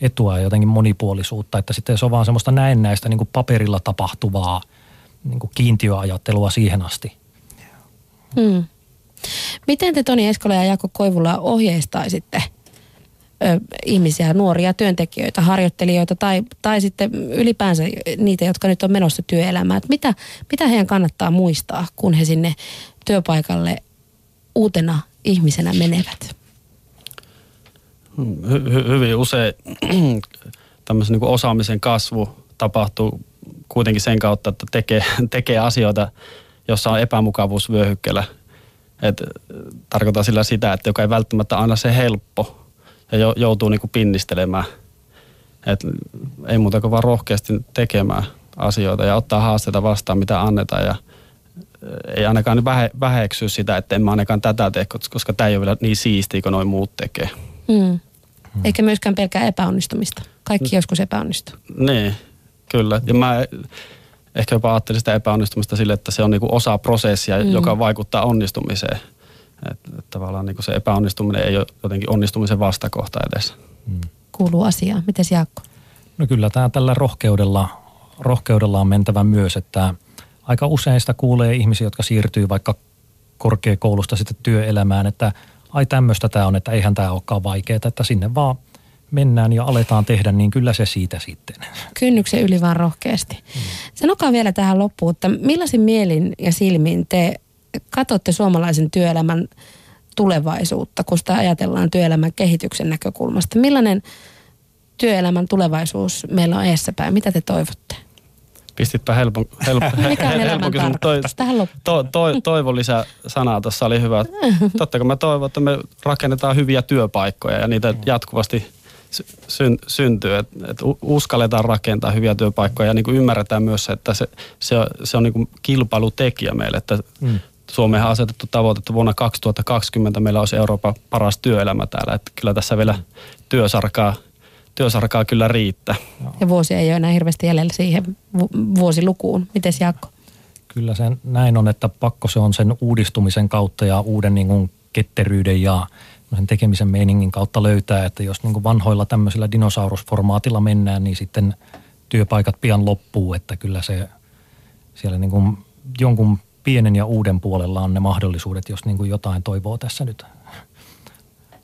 etua ja jotenkin monipuolisuutta, että sitten se on vaan semmoista näennäistä niin kuin paperilla tapahtuvaa niin kuin kiintiöajattelua siihen asti. Hmm. Miten te Toni Eskola ja Jaakko Koivula ohjeistaisitte ö, ihmisiä, nuoria työntekijöitä, harjoittelijoita tai, tai sitten ylipäänsä niitä, jotka nyt on menossa työelämään? Mitä, mitä heidän kannattaa muistaa, kun he sinne työpaikalle uutena ihmisenä menevät? Hy- hy- hyvin usein tämmöisen niin osaamisen kasvu tapahtuu kuitenkin sen kautta, että tekee, tekee asioita, jossa on epämukavuusvyöhykkeellä. Et, tarkoitan sillä sitä, että joka ei välttämättä aina se helppo ja joutuu niin kuin pinnistelemään. Et, ei muuta kuin vaan rohkeasti tekemään asioita ja ottaa haasteita vastaan, mitä annetaan ja – ei ainakaan vähe, väheksy sitä, että en mä ainakaan tätä tee, koska tämä ei ole vielä niin siistiä kuin noin muut tekee. Mm. Eikä myöskään pelkää epäonnistumista. Kaikki joskus epäonnistuu. Niin, kyllä. Ja mä ehkä jopa ajattelin sitä epäonnistumista sille, että se on niinku osa prosessia, mm. joka vaikuttaa onnistumiseen. Että et tavallaan niinku se epäonnistuminen ei ole jotenkin onnistumisen vastakohta edes. Mm. Kuuluu asiaan. Miten Jaakko? No kyllä tämä tällä rohkeudella, rohkeudella on mentävä myös, että – aika usein sitä kuulee ihmisiä, jotka siirtyy vaikka korkeakoulusta sitten työelämään, että ai tämmöistä tämä on, että eihän tämä olekaan vaikeaa, että sinne vaan mennään ja aletaan tehdä, niin kyllä se siitä sitten. Kynnyksen yli vaan rohkeasti. Hmm. Sanokaa vielä tähän loppuun, että millaisin mielin ja silmin te katsotte suomalaisen työelämän tulevaisuutta, kun sitä ajatellaan työelämän kehityksen näkökulmasta. Millainen työelämän tulevaisuus meillä on edessäpäin? Mitä te toivotte? pistitpä helpon, helpon, helpon kysymys. Toi, to, to, toivo lisä sanaa tuossa oli hyvä. Totta kai mä toivon, että me rakennetaan hyviä työpaikkoja ja niitä jatkuvasti syn, syntyy. Että et uskalletaan rakentaa hyviä työpaikkoja ja niin kuin ymmärretään myös, että se, se, se on niin kuin kilpailutekijä meille. Että mm. Suomeen on asetettu tavoite, että vuonna 2020 meillä olisi Euroopan paras työelämä täällä. Että kyllä tässä vielä työsarkaa työsarkaa kyllä riittää. Ja vuosi ei ole enää hirveästi jäljellä siihen vuosilukuun. Miten Jaakko? Kyllä se näin on, että pakko se on sen uudistumisen kautta ja uuden niin kuin ketteryyden ja sen tekemisen meiningin kautta löytää, että jos niin kuin vanhoilla tämmöisillä dinosaurusformaatilla mennään, niin sitten työpaikat pian loppuu, että kyllä se siellä niin kuin jonkun pienen ja uuden puolella on ne mahdollisuudet, jos niin kuin jotain toivoo tässä nyt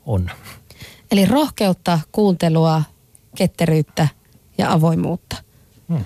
on. Eli rohkeutta, kuuntelua, ketteryyttä ja avoimuutta. Hmm.